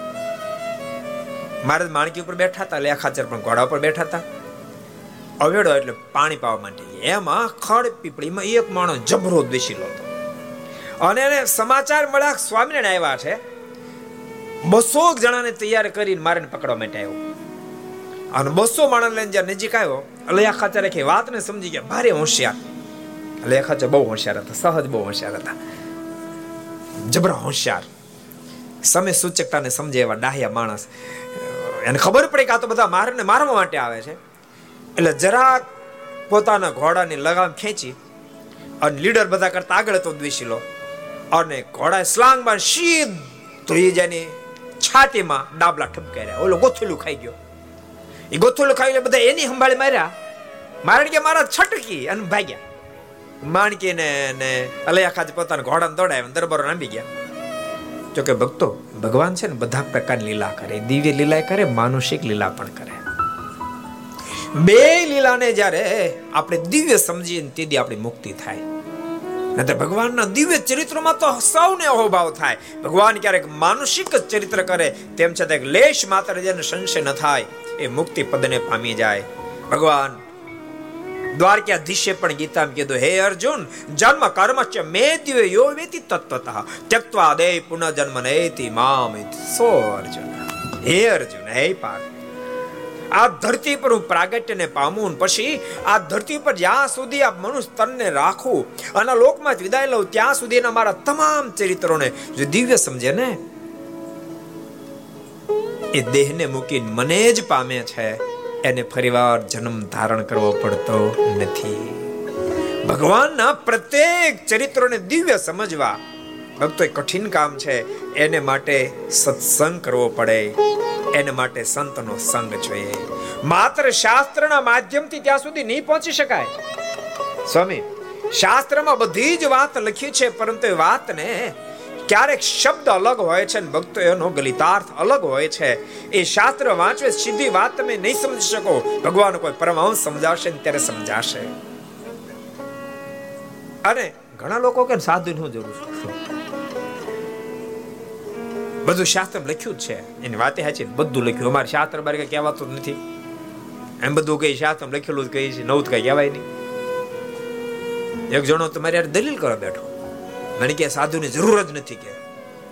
મહારાજ માણકી ઉપર બેઠા હતા. અલૈયા ખાચર પણ ઘોડા ઉપર બેઠા હતા. અવેડો એટલે પાણી પાવા માટે એમાં ખડ પીપળીમાં એક માણસ જબરો દેશી હતો. અને એને સમાચાર મળ્યા સ્વામિનારાયણ આવ્યા છે. બસો જણાને તૈયાર કરીને મારીને પકડવા માટે આવ્યો. અને બસો માણસ લઈને જ્યારે નજીક આવ્યો, અલૈયા ખાચા રાખી વાતને સમજી ગયા, ભારે હોશિયાર. અલૈયા ખાચા બહુ હોશિયાર હતા, સહજ બહુ હોશિયાર હતા. જબરા હોશિયાર. સમય સૂચકતાને સમજે એવા ડાહ્યા માણસ. એને ખબર પડે કે આ તો બધા મારને મારવા માટે આવે છે. એટલે જરાક પોતાના ઘોડાની લગામ ખેંચી અને લીડર બધા કરતા આગળ હતો દ્વિશીલો અને ઘોડા સ્લાંગમાં સીધો ધોઈ જેની છાતીમાં ડાબલા ઠપકાર્યા. ઓલો ગોથલું ખાઈ ગયો. એ ગોથુલું ખાઈ બધા એની સંભાળી માર્યા. મારણ કે મારા છટકી અને ભાગ્યા. માણકી ને ને અલૈયા ખાતે પોતાના ઘોડાને દોડાવ્યા દરબારો નાંબી ગયા. જોકે ભક્તો, ભગવાન છે ને બધા પ્રકારની લીલા કરે. દિવ્ય લીલા કરે, માનુષિક લીલા પણ કરે. બે લીલાને જ્યારે આપણે દિવ્ય સમજીએ તેથી આપણી મુક્તિ થાય. નહીતર ભગવાનના દિવ્ય ચરિત્રમાં તો સૌને અહોભાવ થાય. ભગવાન ક્યારેક માનુષિક ચરિત્ર કરે, તેમ છતાં લેશ માત્ર જેને સંશય ન થાય, એ મુક્તિ પદને પામી જાય. ભગવાન દ્વારકાધીશે પણ ગીતામાં કીધું હે અર્જુન, જન્મ કર્મ ચ મેદ્યો યો વેતિ તત્વતઃ, ત્યક્ત્વા દે પુનઃ નેતિ મામ સો અર્જુન. હે અર્જુન, હે પાર્થ આ ધરતી પર હું પ્રાગટ્યને પામું પછી આ ધરતી પર જ્યાં સુધી આ મનુષ્ય તનને રાખું અને લોકમાં વિદાય લઉં, ત્યાં સુધીના મારા તમામ ચરિત્રોને જો દિવ્ય સમજે ને, એ દેહને મૂકીને મને જ પામે છે. એને ફરીવાર જન્મ ધારણ કરવો પડતો નથી. ભગવાનના પ્રત્યેક ચરિત્રોને દિવ્ય સમજવા ભક્તો કઠિન કામ છે, એને માટે સત્સંગ કરવો પડે. એને માટે સંતનો સંગ જોઈએ. માત્ર શાસ્ત્રના માધ્યમથી ત્યાં સુધી નહીં પહોંચી શકાય. સ્વામી, શાસ્ત્રમાં બધી જ વાત લખી છે, પરંતુ એ વાતને ક્યારેક શબ્દ અલગ હોય છે અને ભક્તો એનો ગલિતાર્થ અલગ હોય છે. એ શાસ્ત્ર વાંચવે, સીધી વાત તમે નહીં સમજી શકો. ભગવાન કોઈ પરમહંસ સમજાવશે ને ત્યારે સમજાશે. અને ઘણા લોકો કે સાધુ નું જરૂર બધું શાસ્ત્ર લખ્યું જ છે. એની વાતે સાચી. બધું લખ્યું. અમારે શાસ્ત્ર બારે કઈ કહેવાતું નથી. એમ બધું કઈ શાસ્ત્ર લખેલું જ કઈ છે નવું કઈ કહેવાય નહીં. એક જણો તમારે યાર દલીલ કરવા બેઠો. મને કે સાધુની જરૂર જ નથી. કે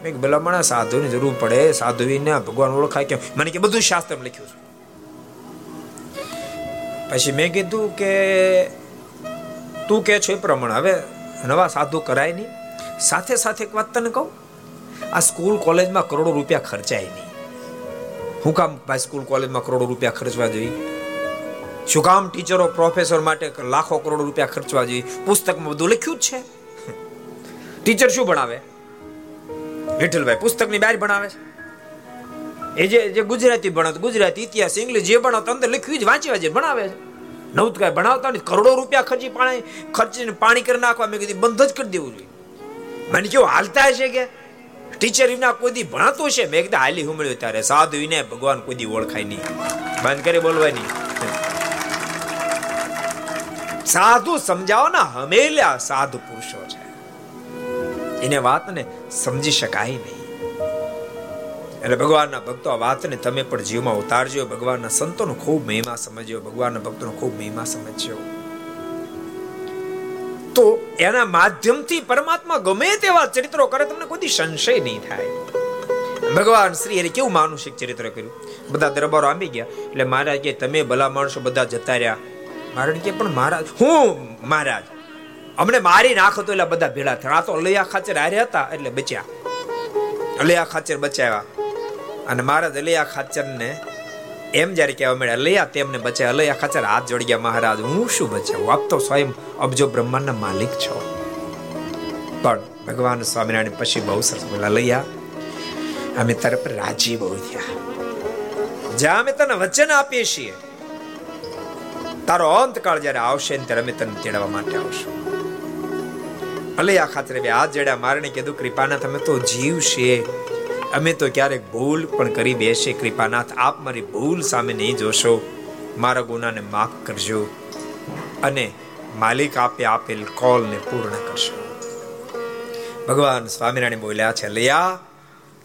મેં ભલામણા સાધુની જરૂર પડે. સાધુને ભગવાન ઓળખાય કે મને કે બધું શાસ્ત્ર લખ્યું છે. પછી મેં કીધું કે, તું કે છો એ પ્રમાણે. હવે નવા સાધુ કરાય નહીં. સાથે સાથે એક વાત તને કહું. આ સ્કૂલ કોલેજમાં કરોડો રૂપિયા ખર્ચાય નહીં. હું કામ ભાઈ સ્કૂલ કોલેજમાં કરોડો રૂપિયા ખર્ચવા જોઈએ? શું કામ ટીચરો, પ્રોફેસર માટે લાખો કરોડો રૂપિયા ખર્ચવા જોઈએ? પુસ્તકમાં બધું લખ્યું જ છે. ટીચર શું ભણાવે? વિઠ્ઠલભાઈ પુસ્તકની બહાર ભણાવે છે. એ જે જે ગુજરાતી ભણાવતો ગુજરાતી ઇતિહાસ, ઇંગ્લિશ જે ભણાવતો અંદર લખ્યું જ વાંચવા જે ભણાવે છે. નવું કાંઈ ભણાવતા નહીં કરોડો રૂપિયા ખર્ચી પાણી ખર્ચીને પાણી કરી નાખવા. મેં કીધું બંધ જ કરી દેવું જોઈએ. મને કેવું હાલતા છે કે? ટીચર વિના કોઈ દી ભણાતું છે મેં કીધું, હાલી હુમળ્યું ત્યારે સાધુ વિને ભગવાન કોઈ દી ઓળખાય નહીં. બંધ કરી બોલવાની. સાધુ સમજાવો ના હમેલ્યા સાધુ પુરુષો છે. એને વાતને સમજી શકાય નહીં. એટલે ભગવાનના ભક્તો આ વાતને તમે પણ જીવમાં ઉતારજો. ભગવાનના સંતોનો ખૂબ મહિમા સમજ્યો ભગવાનના ભક્તોનો ખૂબ મહિમા સમજ્યો તો એના માધ્યમથી પરમાત્મા ગમે તેવા ચરિત્રો કરે, તમને કોઈ સંશય નહીં થાય. ભગવાન શ્રી હરિ કેવું માનુષિક ચરિત્ર કર્યું? બધા દરબારો આંબી ગયા. એટલે મહારાજ કે, તમે ભલા માણસો બધા જતા રહ્યા. મહારાજ કે, પણ મહારાજ, હું મહારાજ? અમને મારી નાખો તો એટલે બધા ભેળા થયા. આ તો અલૈયા ખાચર હારે હતા, એટલે બચ્યા. અલૈયા ખાચર બચાવ્યા અને મહારાજ અલૈયા ખાચર ને એમ જ્યારે કહેવા મળ્યા અલૈયા તેમને બચે અલૈયા ખાચર હાથ જોડી ગયા, મહારાજ, હું શું બચાવું? આપ તો સ્વયં અબજો બ્રહ્માંડના માલિક છો. પણ ભગવાન સ્વામિનારાયણ પછી બહુ સરસ બોલા અલૈયા અમે તારા રાજી બહુ થયા. જ્યાં અમે તને વચન આપીએ છીએ. તારો અંતકાળ જ્યારે આવશે ને ત્યારે અમે તને તેડવા માટે આવશું. અલયા ખાતરે, બે હાથ જડ્યા, મારને કીધું, કૃપાના, તમે તો જીવ છે અમે તો ક્યારેક ભૂલ પણ કરી બેસે, કૃપાનાથ, આપ મારી ભૂલ સામે નહીં જોશો. મારા ગુનાને માફ કરજો અને માલિક આપે આપેલ કોલને પૂર્ણ કરશો ભગવાન સ્વામિનારાયણ બોલ્યા છે, લયા,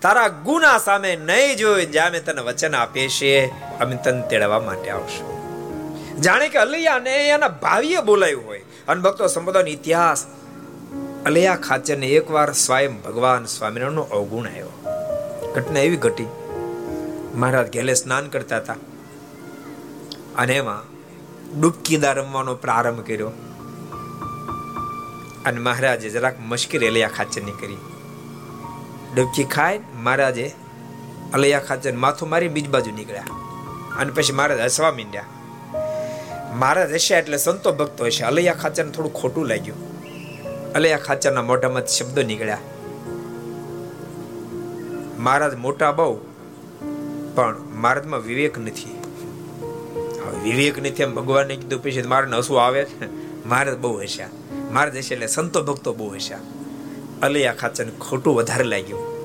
તારા ગુના સામે નહીં જોઈ, જ્યાં અમે તને વચન આપીએ છીએ અમે તને તેડવા માટે આવશું. જાણે કે અલૈયાને એના ભાવીએ બોલાયું હોય. અને ભક્તો સંબોધન ઇતિહાસ અલૈયા ખાચરને એકવાર સ્વયં ભગવાન સ્વામિનારાયણનો અવગુણ આવ્યો ઘટના એવી ઘટી. મહારાજ ઘેલે સ્નાન કરતા હતા. અને એમાં ડૂબકીદા રમવાનો પ્રારંભ કર્યો. અને મહારાજે જરાક મશ્કરી અલૈયા ખાચરની કરી. ડૂબકી ખાય મહારાજે અલૈયા ખાચર માથું મારી બીજ બાજુ નીકળ્યા. અને પછી મહારાજ હસવા માંડ્યા. મહારાજ હશે એટલે સંતો ભક્તો હશે અલૈયા ખાચરને થોડું ખોટું લાગ્યું. અલૈયા ખાચરના મોઢામાંથી શબ્દો નીકળ્યા. મહારાજ મોટા બહુ, પણ મહારાજમાં વિવેક નથી. વિવેક નથી એમ ભગવાને કીધું, પછી મારે હસવું આવે છે. મહારાજ બહુ હસ્યા. મહારાજ હશે એટલે સંતો ભક્તો બહુ હસ્યા. અલૈયા ખાચરને ખોટું વધારે લાગ્યું.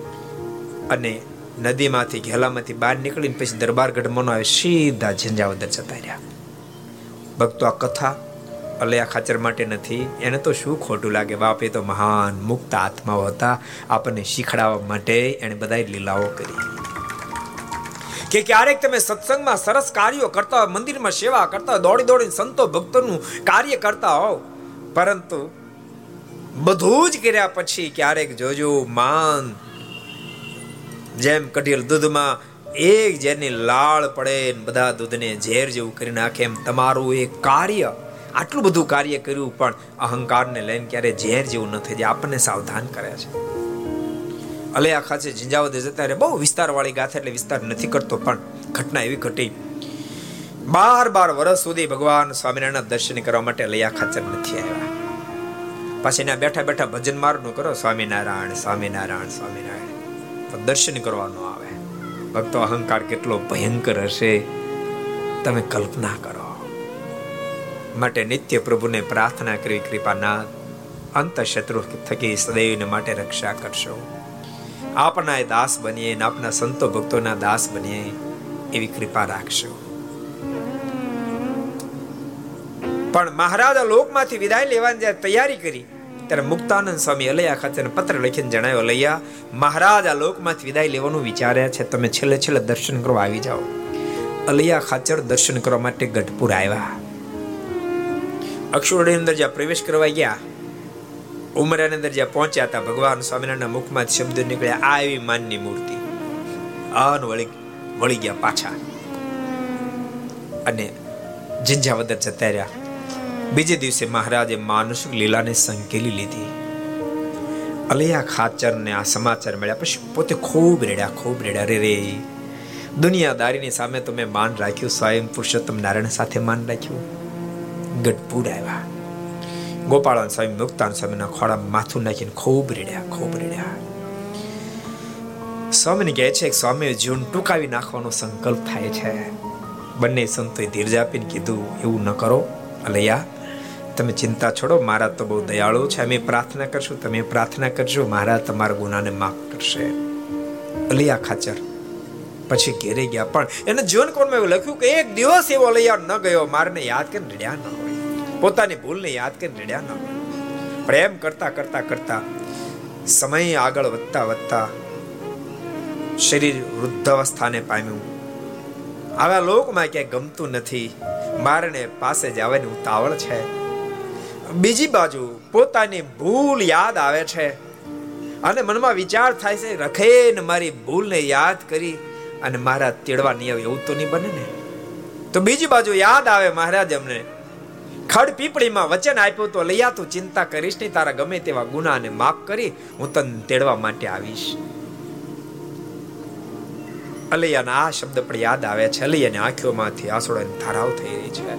અને નદીમાંથી, ઘેલામાંથી બહાર નીકળીને પછી દરબારગઢ મનો આવે, સીધા ઝંઝાવદર જતા રહ્યા. ભક્તો આ કથા અલૈયા ખાચર માટે નથી. એને તો શું ખોટું લાગે? બાપ એ તો મહાન મુક્ત આત્માઓ હતા. આપણને શીખડાવવા માટે એને બધા લીલાઓ કરી. કે ક્યારેક તમે સત્સંગમાં સરસ કાર્યો કરતા હોય, મંદિરમાં સેવા કરતા હોય, દોડી દોડીને સંતો ભક્તોનું કાર્ય કરતા હોવ. પરંતુ બધું જ કર્યા પછી ક્યારેક જોજો, માન જેમ કઢીલ દૂધમાં એક જેની લાળ પડે બધા દૂધને ઝેર જેવું કરી નાખે એમ તમારું એ કાર્ય આટલું બધું કાર્ય કર્યું, પણ અહંકારને લઈને ક્યારે ઝેર જેવું ન થઈ જાય આપણને સાવધાન કરે છે. અલે આખા છે ઝીંઝાવદે જતા રહે બહુ વિસ્તારવાળી ગાથા, એટલે વિસ્તાર નથી કરતો, પણ ઘટના એવી ઘટી. બાર બાર વર્ષ સુધી ભગવાન સ્વામિનારાયણ દર્શન કરવા માટે લયા ખાચર નથી આવ્યા. પછી ના બેઠા બેઠા ભજન મારનું કરો, સ્વામિનારાયણ સ્વામિનારાયણ સ્વામિનારાયણ. દર્શન કરવાનું આવે. ભક્તો અહંકાર કેટલો ભયંકર હશે, તમે કલ્પના કરો. માટે નિત્ય પ્રભુને પ્રાર્થના કરવી કૃપાનાથ અંત શત્રુ થકી સદૈવને માટે રક્ષા કરશો. આપના એ દાસ બનીએ અને આપના સંતો ભક્તોના દાસ બનીએ એવી કૃપા રાખશો. પણ મહારાજા લોકમાંથી વિદાય લેવાની જ્યારે તૈયારી કરી, ત્યારે મુક્તાનંદ સ્વામી અલૈયા ખાતે પત્ર લખીને જણાવ્યો, અલૈયા, મહારાજ લોકમાંથી વિદાય લેવાનું વિચાર્યા છે. તમે છેલ્લે છેલ્લે દર્શન કરવા આવી જાઓ. અલૈયા ખાચર દર્શન કરવા માટે ગઢપુર આવ્યા. અક્ષોરડી અંદર જ્યાં પ્રવેશ કરવા ગયા, ઉમરાની અંદર જ્યાં પહોંચ્યા હતા, ભગવાન સ્વામિનારાયણના મુખમાં શબ્દ નીકળ્યા, આ એવી માનની મૂર્તિ. અન વળી વળી ગયા પાછા. અને જિંજાવદર જતા રહ્યા. બીજે દિવસે મહારાજે માનુષિક લીલાને સંકેલી લીધી. અલૈયા ખાચરને આ સમાચાર મળ્યા પછી પોતે ખૂબ રેડ્યા ખૂબ રેડ્યા. રે રે, દુનિયાદારીની સામે તો મેં માન રાખ્યું, સ્વયં પુરુષોત્તમ નારાયણ સાથે માન રાખ્યું. ગઢપુર આવ્યા. ગોપાળન સ્વામી મુક્તાન સ્વામીના ખોડા માથું નાખીને ખૂબ રેડ્યા ખૂબ રેડ્યા. સ્વામીને કહે છે કે સ્વામી જીવન ટૂંકાવી નાખવાનો સંકલ્પ થાય છે. બંને સંતોએ ધીરજ આપીને કીધું, એવું ન કરો, અલૈયા, તમે ચિંતા છોડો, મારા તો બહુ દયાળુ છે. અમે પ્રાર્થના કરશું, તમે પ્રાર્થના કરજો, મારા તમારા ગુનાને માફ કરશે. અલૈયા ખાચર. પછી ઘેરે ગયા, પણ એને જીવન કોણમાં એવું લખ્યું કે એક દિવસ એવો અલૈયા ન ગયો, મારને યાદ કરીને રડ્યા ન. પોતાની ભૂલને યાદ કરીને રડ્યા ન હોય. પ્રેમ કરતા કરતા કરતા સમય આગળ વધતા વધતા શરીર વૃદ્ધાવસ્થાને પામ્યું. આવા લોકમાં ક્યાંય ગમતું નથી. મારને પાસે જવાની ઉતાવળ છે. બીજી બાજુ પોતાની ભૂલ યાદ આવે છે. અને મનમાં વિચાર થાય છે રખે ને મારી ભૂલને યાદ કરી અને મારા તેડવા નહીં આવે એવું તો નહીં બને ને? તો બીજી બાજુ યાદ આવે મહારાજ અમને. ખડ પીપળીમાં વચન આપ્યું તો લૈયા તું ચિંતા કરીશ નહીં, તારા ગમે તેવા ગુનાને માફ કરી હું તને તેડવા માટે આવીશ. અલૈયાના આ શબ્દ પણ યાદ આવે છે. અલૈયાની આંખોમાંથી આંસુડાની ધારાઓ થઈ રહી છે.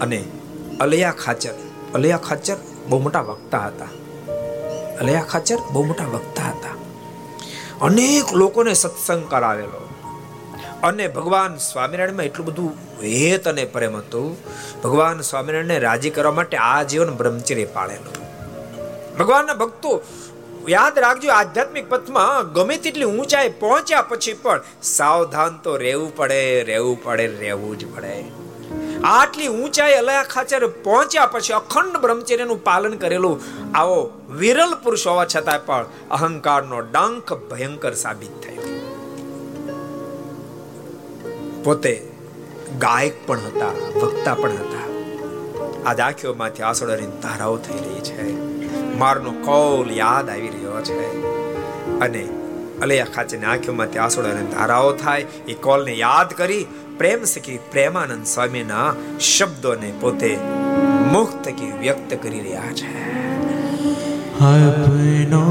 અને અલૈયા ખાચર અલૈયા ખાચર બહુ મોટા વક્તા હતા. અલૈયા ખાચર બહુ મોટા વક્તા હતા. અનેક લોકોને સત્સંગ કરાવેલો. અને ભગવાન સ્વામિનારાયણમાં એટલું બધું હેત અને પ્રેમ હતું, ભગવાન સ્વામિનારાયણને રાજી કરવા માટે આ જીવન બ્રહ્મચર્ય પાળેલું. ભગવાનના ભક્તો, યાદ રાખજો, આધ્યાત્મિક પથમાં ગમે તેટલી ઊંચાઈ પહોંચ્યા પછી પણ સાવધાન તો રહેવું પડે રહેવું પડે, રહેવું જ પડે. આટલી ઊંચાઈ અલયા ખાચર પહોંચ્યા પછી અખંડ બ્રહ્મચર્યનું પાલન કરેલું આવો વિરલ પુરુષ હોવા છતાં પણ અહંકારનો ડંખ ભયંકર સાબિત થયો. પોતે ગાયક પણ હતા, વક્તા પણ હતા. આજ આંખોમાંથી આસોડાની ધારાઓ થઈ રહી છે. મારનો કૌલ યાદ આવી રહ્યો છે. અને અલૈયા ખાચેની આંખોમાંથી આંસુડાની ધારાઓ થાય, એ કોલને યાદ કરી પ્રેમ સખી પ્રેમાનંદ સ્વામીના શબ્દોને પોતે મુખ થકી વ્યક્ત કરી રહ્યા છે. આપનો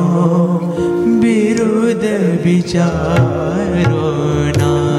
બિરુદ વિચારો વિરુદ્ધ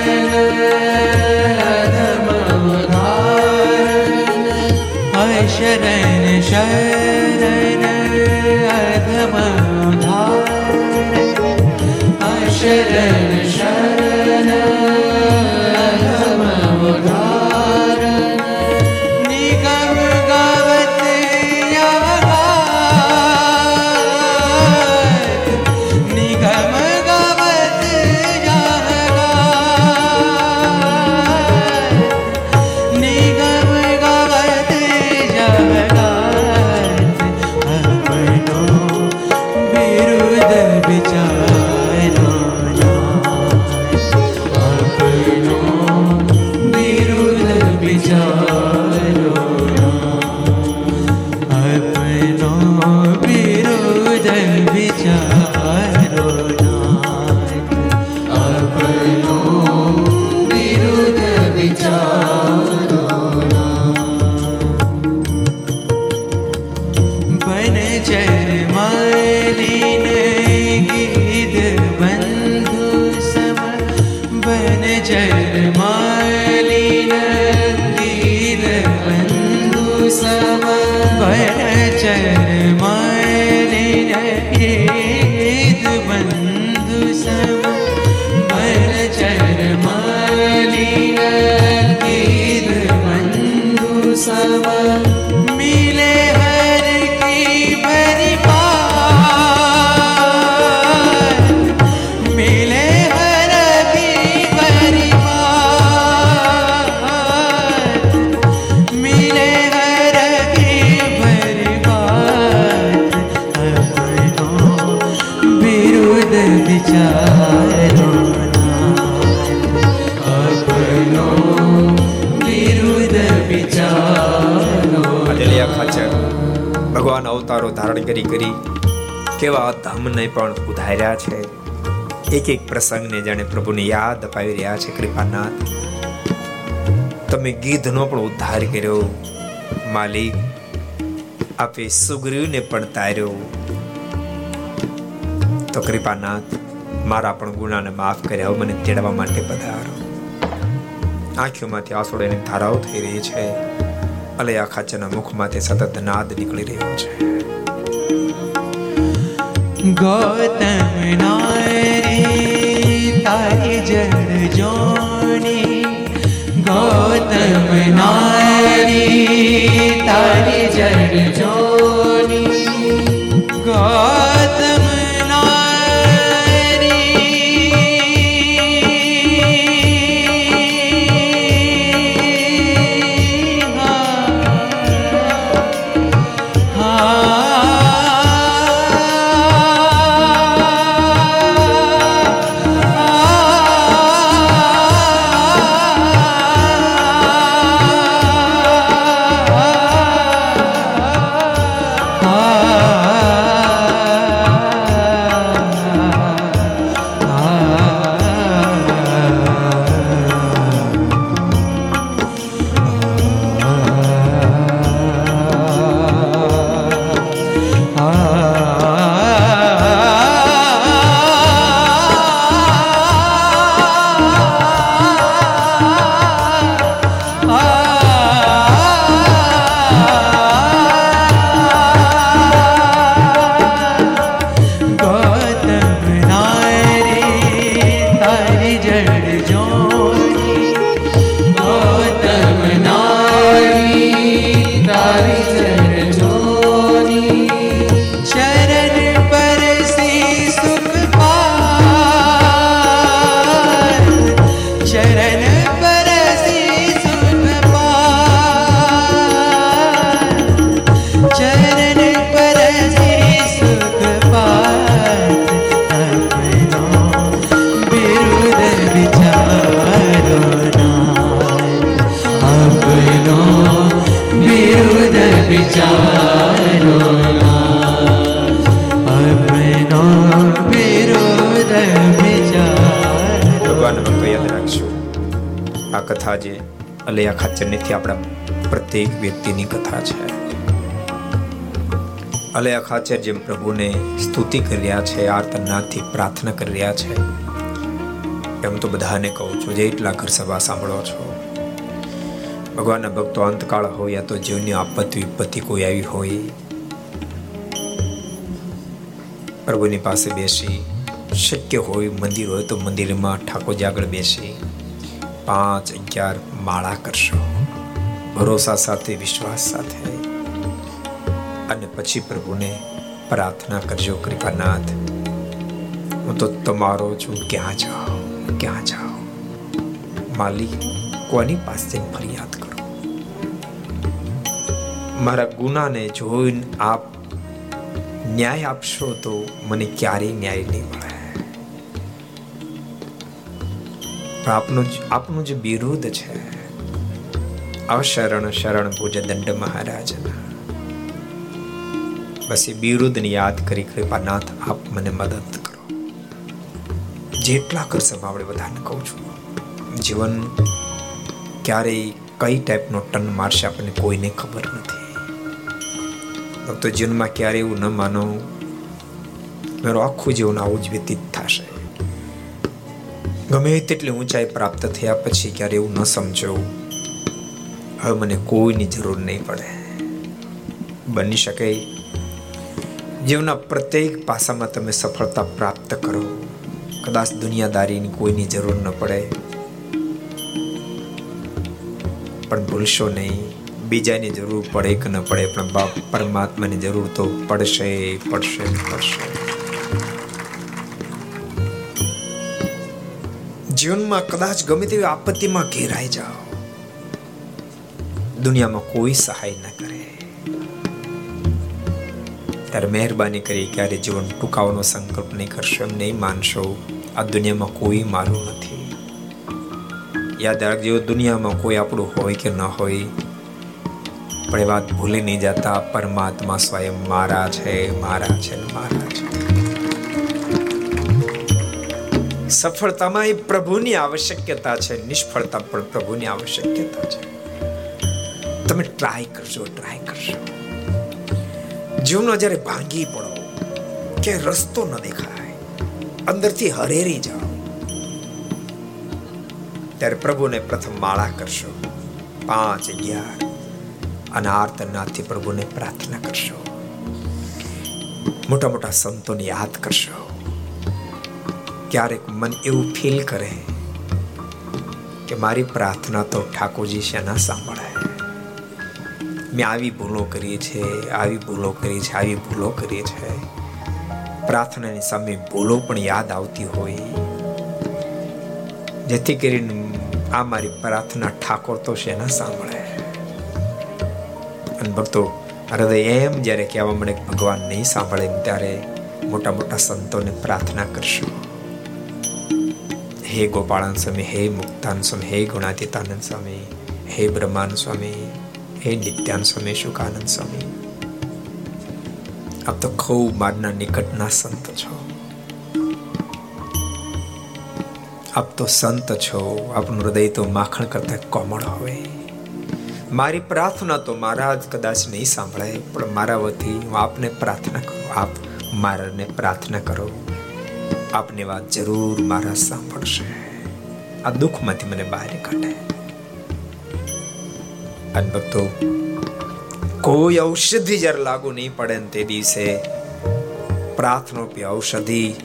કરી કરી કેવા ધામને પણ ઉધાર્યા છે. એક એક પ્રસંગને જાણે પ્રભુને યાદ અપાવી રહ્યા છે, કૃપાનાથ. તમે ગીધનો પણ ઉદ્ધાર કર્યો. માલિક, આપે સુગ્રીવને પણ તાર્યો. તો કૃપાનાથ, મારા પણ ગુનાને માફ કર્યા મને તેડવા માટે પધારો. આંખોમાંથી આંસુડાની ધારાઓ થઈ રહી છે. અલયા ખાચરના મુખમાંથી સતત નાદ નીકળી રહ્યો છે. ગૌતમ નારી તારી જળ જોની ગૌતમ નારી તારી જળ જોની પ્રત્યેક વ્યક્તિની કથા છે. અલયા ખાચર જેમ પ્રભુને સ્તુતિ કરી રહ્યા છે આર્તનાથથી પ્રાર્થના કરી રહ્યા છે. એમ તો બધાને કહું છું જેટલા ઘર સભા સાંભળો છો. ભગવાનના ભક્તો અંતકાળ હોય યા તો જીવની આપત્તિ વિપત્તિ કોઈ આવી હોય. પ્રભુની પાસે બેસી, શક્ય હોય મંદિર હોય તો મંદિરમાં ઠાકોરજી આગળ બેસી, પાંચ અગિયાર માળા કરશો. ભરોસા સાથે, વિશ્વાસ સાથે. અને પછી પ્રભુને પ્રાર્થના કરજો, કૃપાનાથ, હું તો તમારો છું, ક્યાં જાઓ ક્યાં જાઓ? માલિક, કોની પાસે ફરિયાદ કરો? મારા ગુનાને જોઈને આપ ન્યાય આપશો તો મને ક્યારેય ન્યાય નહીં મળે. આપનું આપનું જે વિરોધ છે. અશરણ શરણ પૂજ દંડ મહારાજના બસ એ વિરુદ્ધને યાદ કરી કૃપાનાથ આપ મને મદદ કરો. જેટલા કરશે આપણે બધાને કહું છું. જીવન ક્યારેય કઈ ટાઈપનો ટન મારશે આપણને કોઈને ખબર નથી. તો જીવનમાં ક્યારે એવું ન માનો. મારું આખું જીવન આવું જ વ્યતીત થશે. ગમે તેટલી ઊંચાઈ પ્રાપ્ત થયા પછી ક્યારે એવું ન સમજો. હવે મને કોઈની જરૂર નહીં પડે. બની શકે જીવના પ્રત્યેક પાસામાં તમે સફળતા પ્રાપ્ત કરો. કદાચ દુનિયાદારીની કોઈની જરૂર ન પડે. પણ ભૂલશો નહીં. બીજાની જરૂર પડે કે ન પડે, પણ બાપ પરમાત્માની જરૂર તો પડશે પડશે પડશે. જીવનમાં કદાચ ગમે તેવી આપત્તિમાં ઘેરાઈ જાઓ. દુનિયામાં કોઈ સહાય ન કરે. ત્યારે મહેરબાની કરી ક્યારે જીવન ટૂંકાવાનો સંકલ્પ નહીં કરશો, એમ નહીં માનશો? આ દુનિયામાં કોઈ મારું નથી. યાદ રાખજો દુનિયામાં કોઈ આપણું હોય કે ન હોય, પણ એ વાત ભૂલી નહીં જતા, પરમાત્મા સ્વયં મારા છે મારા છે મારા છે. સફળતામાં એ પ્રભુની આવશ્યકતા છે, નિષ્ફળતા પણ પ્રભુની આવશ્યકતા છે. તમે ટ્રાય કરજો ટ્રાય કરજો. જીવનો જ્યારે ભાંગી પડો, કે રસ્તો ન દેખાય, અંદરથી હરેરી જાઓ, ત્યારે પ્રભુને પ્રથમ માળા કરશો. પાંચ, અગિયાર અને આર્તનાથથી પ્રભુને પ્રાર્થના કરશો. મોટા મોટા સંતોને યાદ કરશો. ક્યારેક મન એવું ફીલ કરે કે મારી પ્રાર્થના તો ઠાકોરજી શેના સાંભળે મેં આવી ભૂલો કરી છે આવી ભૂલો કરી છે આવી ભૂલો કરી છે પ્રાર્થનાની સામે ભૂલો પણ યાદ આવતી હોય. જેથી કરીને આ મારી પ્રાર્થના ઠાકોર તો છે ના સાંભળે. અને ભક્તો, હૃદય એમ જ્યારે કહેવા મળે કે ભગવાન નહીં સાંભળે ત્યારે મોટા મોટા સંતોને પ્રાર્થના કરશો. હે ગોપાળાન સ્વામી, હે મુક્તાન સ્વામી, હે ગુણાતીતાનંદ સ્વામી, હે બ્રહ્માન સ્વામી હે નિત્યાન સ્વામી શુકાનંદ સ્વામી. આપ તો ખૂબ મારના નિકટના સંત છો. આપ તો સંત છો, આપનું હૃદય તો માખણ કરતા કોમળ હોય. મારી પ્રાર્થના તો મહારાજ કદાચ નહીં સાંભળાય, પણ મારા વતી હું આપને પ્રાર્થના કરું, આપ મારાને પ્રાર્થના કરો. આપની વાત જરૂર મારા સાંભળશે. આ દુઃખમાંથી મને બહાર કાઢે. અને કોઈ ઔષધિ જ્યારે લાગુ નહીં પડે ને તે દિવસે પ્રાર્થનોપી ઔષધિ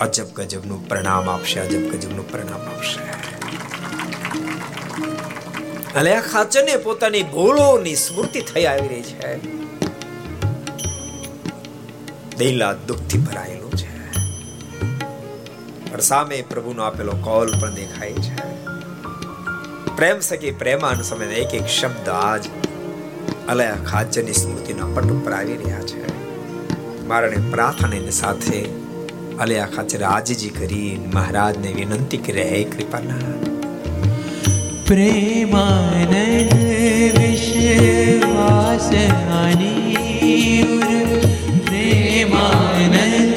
અજબ ગજબનું પરિણામ આપશે, અજબ ગજબનું પરિણામ આપશે. અને આ પોતાની ભૂલોની સ્મૃતિ થઈ આવી રહી છે. દિલા દુઃખથી ભરાયેલું છે. પણ સામે પ્રભુનો આપેલો કોલ પણ દેખાય છે. પ્રેમ સખી પ્રેમાન સમય એક એક શબ્દ આજ અલયા ખાચરની સ્મૃતિના પટ ઉપર આવી રહ્યા છે. મારાને પ્રાર્થનાની સાથે અલયા ખાચર આજીજી કરી મહારાજને વિનંતી કરી, હે કૃપાના પ્રેમાનંદ વિશ્વાસ પ્રેમાનંદ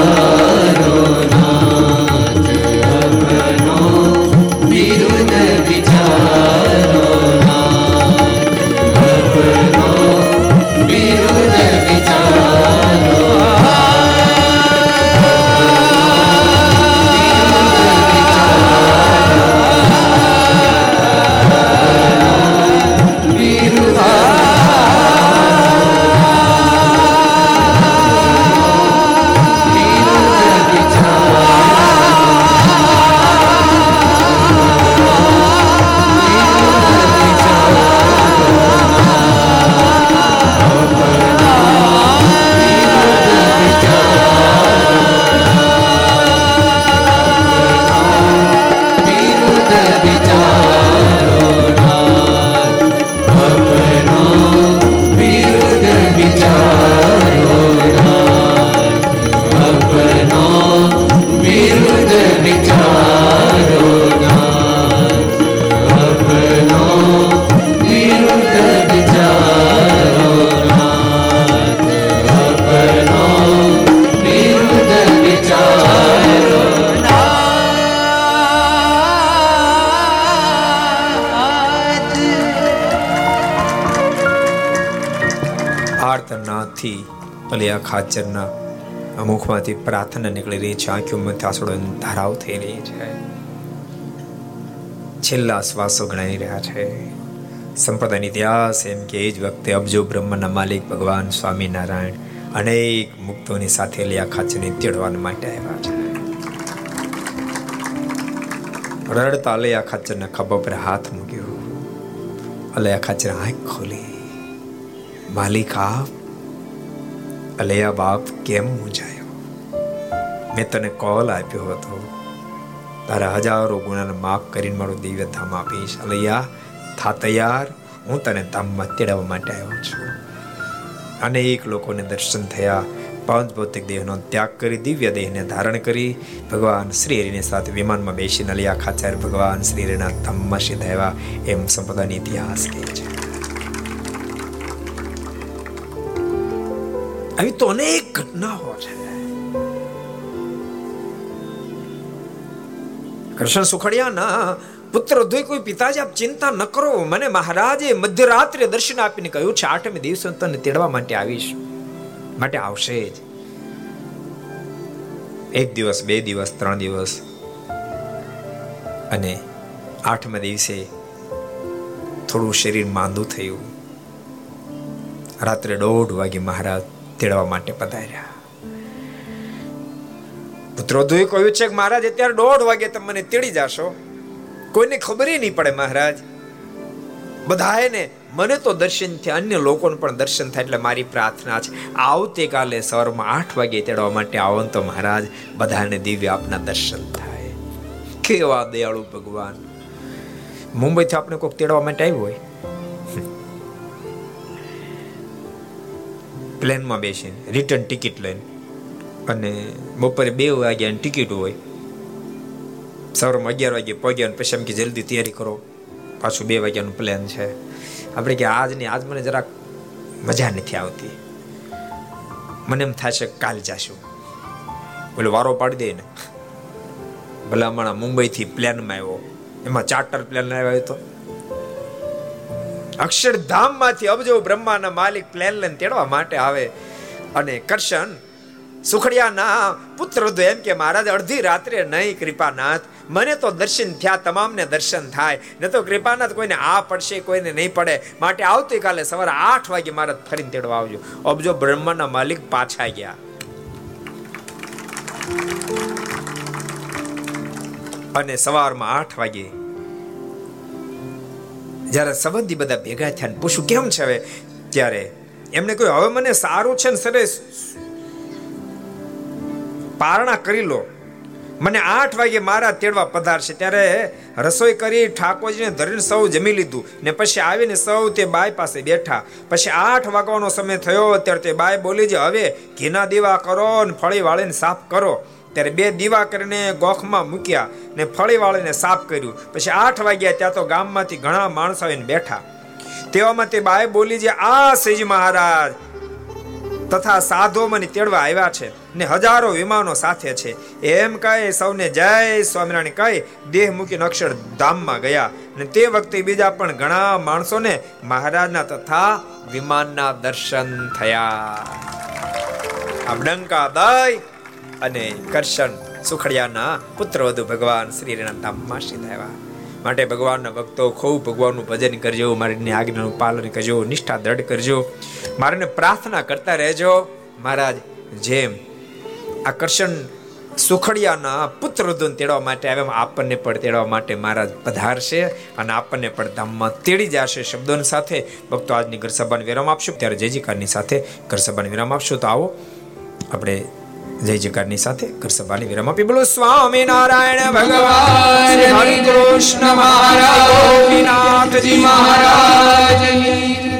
વિચારો ખાચરના મુખમાંથી પ્રાર્થના નીકળી રહી છે. આંખોમાં આંસુડો ધારાવ થઈ રહી છે. છેલ્લા શ્વાસો ગણાઈ રહ્યા છે. સંપ્રદાય ઇતિહાસ એમ કે એ જ વખતે અબજો બ્રહ્મના માલિક ભગવાન સ્વામિનારાયણ અનેક મુક્તોની સાથે અલિયા ખાચરને તેડવા માટે આવ્યા છે. રડતા અલયા ખાચરના ખભા પર હાથ મૂક્યો. અલયા ખાચર આંખ ખોલી. માલિક આપ અલયા બાપ કેમ મૂંઝાયો? મેં તને કોલ આપ્યો હતો. તારા હજારો ગુનાને માફ કરીને મારું દિવ્ય ધામ આપીશ. અલૈયા, થા તૈયાર. હું તને ધામમાં તેડાવવા માટે આવ્યો છું. અનેક લોકોને દર્શન થયા. પાંચ ભૌતિક દેહનો ત્યાગ કરી, દિવ્ય દેહને ધારણ કરી. ભગવાન શ્રી હરિની સાથે વિમાનમાં બેસીને અલિયા ખાચાર ભગવાન શ્રી હરિના ધામમાં સીધા એમ સંપ્રદાયનો ઇતિહાસ કહે છે. આવી તો અનેક ઘટનાઓ છે. કૃષ્ણ સુખડિયાના પુત્ર ધોઈ કોઈ પિતાજી, આપ ચિંતા ન કરો. મને મહારાજે મધ્યરાત્રે દર્શન આપીને કહ્યું છે, આઠમી દિવસે તને તેડવા માટે આવીશ. માટે આવશે જ. એક દિવસ, બે દિવસ, ત્રણ દિવસ. અને આઠમા દિવસે થોડું શરીર માંદું થયું. રાત્રે દોઢ વાગે મહારાજ તેડવા માટે પધાર્યા. પુત્રોધુએ કહ્યું છે કે મહારાજ, અત્યારે દોઢ વાગે તમે મને તેડી જાશો. કોઈને ખબર નહીં પડે મહારાજ. બધાને મને તો દર્શન થયા, અન્ય લોકોને પણ દર્શન થાય એટલે મારી પ્રાર્થના છે. આવતીકાલે સવારમાં આઠ વાગે તેડવા માટે આવો તો મહારાજ, બધાને દિવ્ય આપના દર્શન થાય. કેવા દયાળુ ભગવાન. મુંબઈથી આપણે કોઈક તેડવા માટે આવ્યું હોય? પ્લેનમાં બેસીને રિટર્ન ટિકિટ લઈને. અને બપોરે બે વાગ્યાની ટિકિટ હોય. સવારમાં અગિયાર વાગે પહોંચ્યા પછી એમ કે જલ્દી તૈયારી કરો. પાછું બે વાગ્યાનું પ્લાન છે. આપણે કે આજ ને આજ મને જરાક મજા નથી આવતી. મને એમ થશે કાલ જાશું. બોલે, વારો પાડી દે ને. ભલામણા મુંબઈથી પ્લેનમાં આવ્યો. એમાં ચાર્ટર પ્લેન આવ્યો તો. અક્ષરધામમાંથી અબજો બ્રહ્માના માલિક પ્લેન લઈને તેડવા માટે આવે. અને કરશન, સુખડિયાના પુત્ર એમ કે, મહારાજ, અડધી રાત્રે નહીં, કૃપાનાથ. મને તો દર્શન થયા, તમામને દર્શન થાય. ન તો કૃપાનાથ કોઈને આ પડશે, કોઈને નહીં પડે. માટે આવતીકાલે સવારે આઠ વાગે મહારાજ ફરીને તેડવા આવજો. અબજો બ્રહ્માના માલિક પાછા ગયા. અને સવારમાં આઠ વાગે જ્યારે સંબંધી બધા ભેગા થયા પૂછું કેમ છે હવે? ત્યારે એમને કહ્યું, હવે મને સારું છે ને સરસ. પારણા કરી લો. મને આઠ વાગે મારા તેડવા પધારશે ત્યારે રસોઈ કરી, ઠાકોરજીને ધરીને સૌ જમી લીધું. ને પછી આવીને સૌ તે બાય પાસે બેઠા. પછી આઠ વાગવાનો સમય થયો. ત્યારે તે બાય બોલી છે હવે ઘીના દીવા કરો ને ફળી વાળીને સાફ કરો. ત્યારે બે દીવા કરીને ગોખમાં મૂક્યા ને ફળી વાળીને સાફ કર્યું. પછી આઠ વાગ્યા ત્યાં તો ગામમાંથી ઘણા માણસો આવીને બેઠા. તેવામાં તે બાય બોલી છે આ શ્રીજી મહારાજ, તથા સાધો મને તેડવા આવ્યા છે ને હજારો વિમાનો સાથે છે. એમ કહે, સૌને જય સ્વામિનારાયણ કહી, દેહ મૂકીને અક્ષર ધામમાં ગયા. ને તે વખતે બીજા પણ ઘણા માણસોને મહારાજના તથા વિમાનના દર્શન થયા. આ ડંકા દય અને કરશન સુખડિયાના પુત્ર વધુ ભગવાન શ્રીના ધામમાં સિદ્ધ આવ્યા માટે ભગવાનના ભક્તો ખૂબ ભગવાનનું ભજન કરજો, મારીની આજ્ઞાનું પાલન કરજો, નિષ્ઠા દ્રઢ કરજો. મારીને પ્રાર્થના કરતા રહેજો. મહારાજ, જેમ આકર્ષણ સુખડિયાના પુત્ર તેડવા માટે આવ્યા આપણને પણ તેડવા માટે મહારાજ પધારશે અને આપણને પણ ધામમાં તેડી જશે. શબ્દોની સાથે ભક્તો આજની ઘર સભાને વિરામ આપશું. ત્યારે જયજીકારની સાથે ઘર સભાને વિરામ આપશું. તો આવો, આપણે જય જયકારની સાથે કરસભાની વિરામ આપી. બોલો સ્વામી નારાયણ ભગવાન હરિ કૃષ્ણ મહારાજ નાથજી મહારાજ.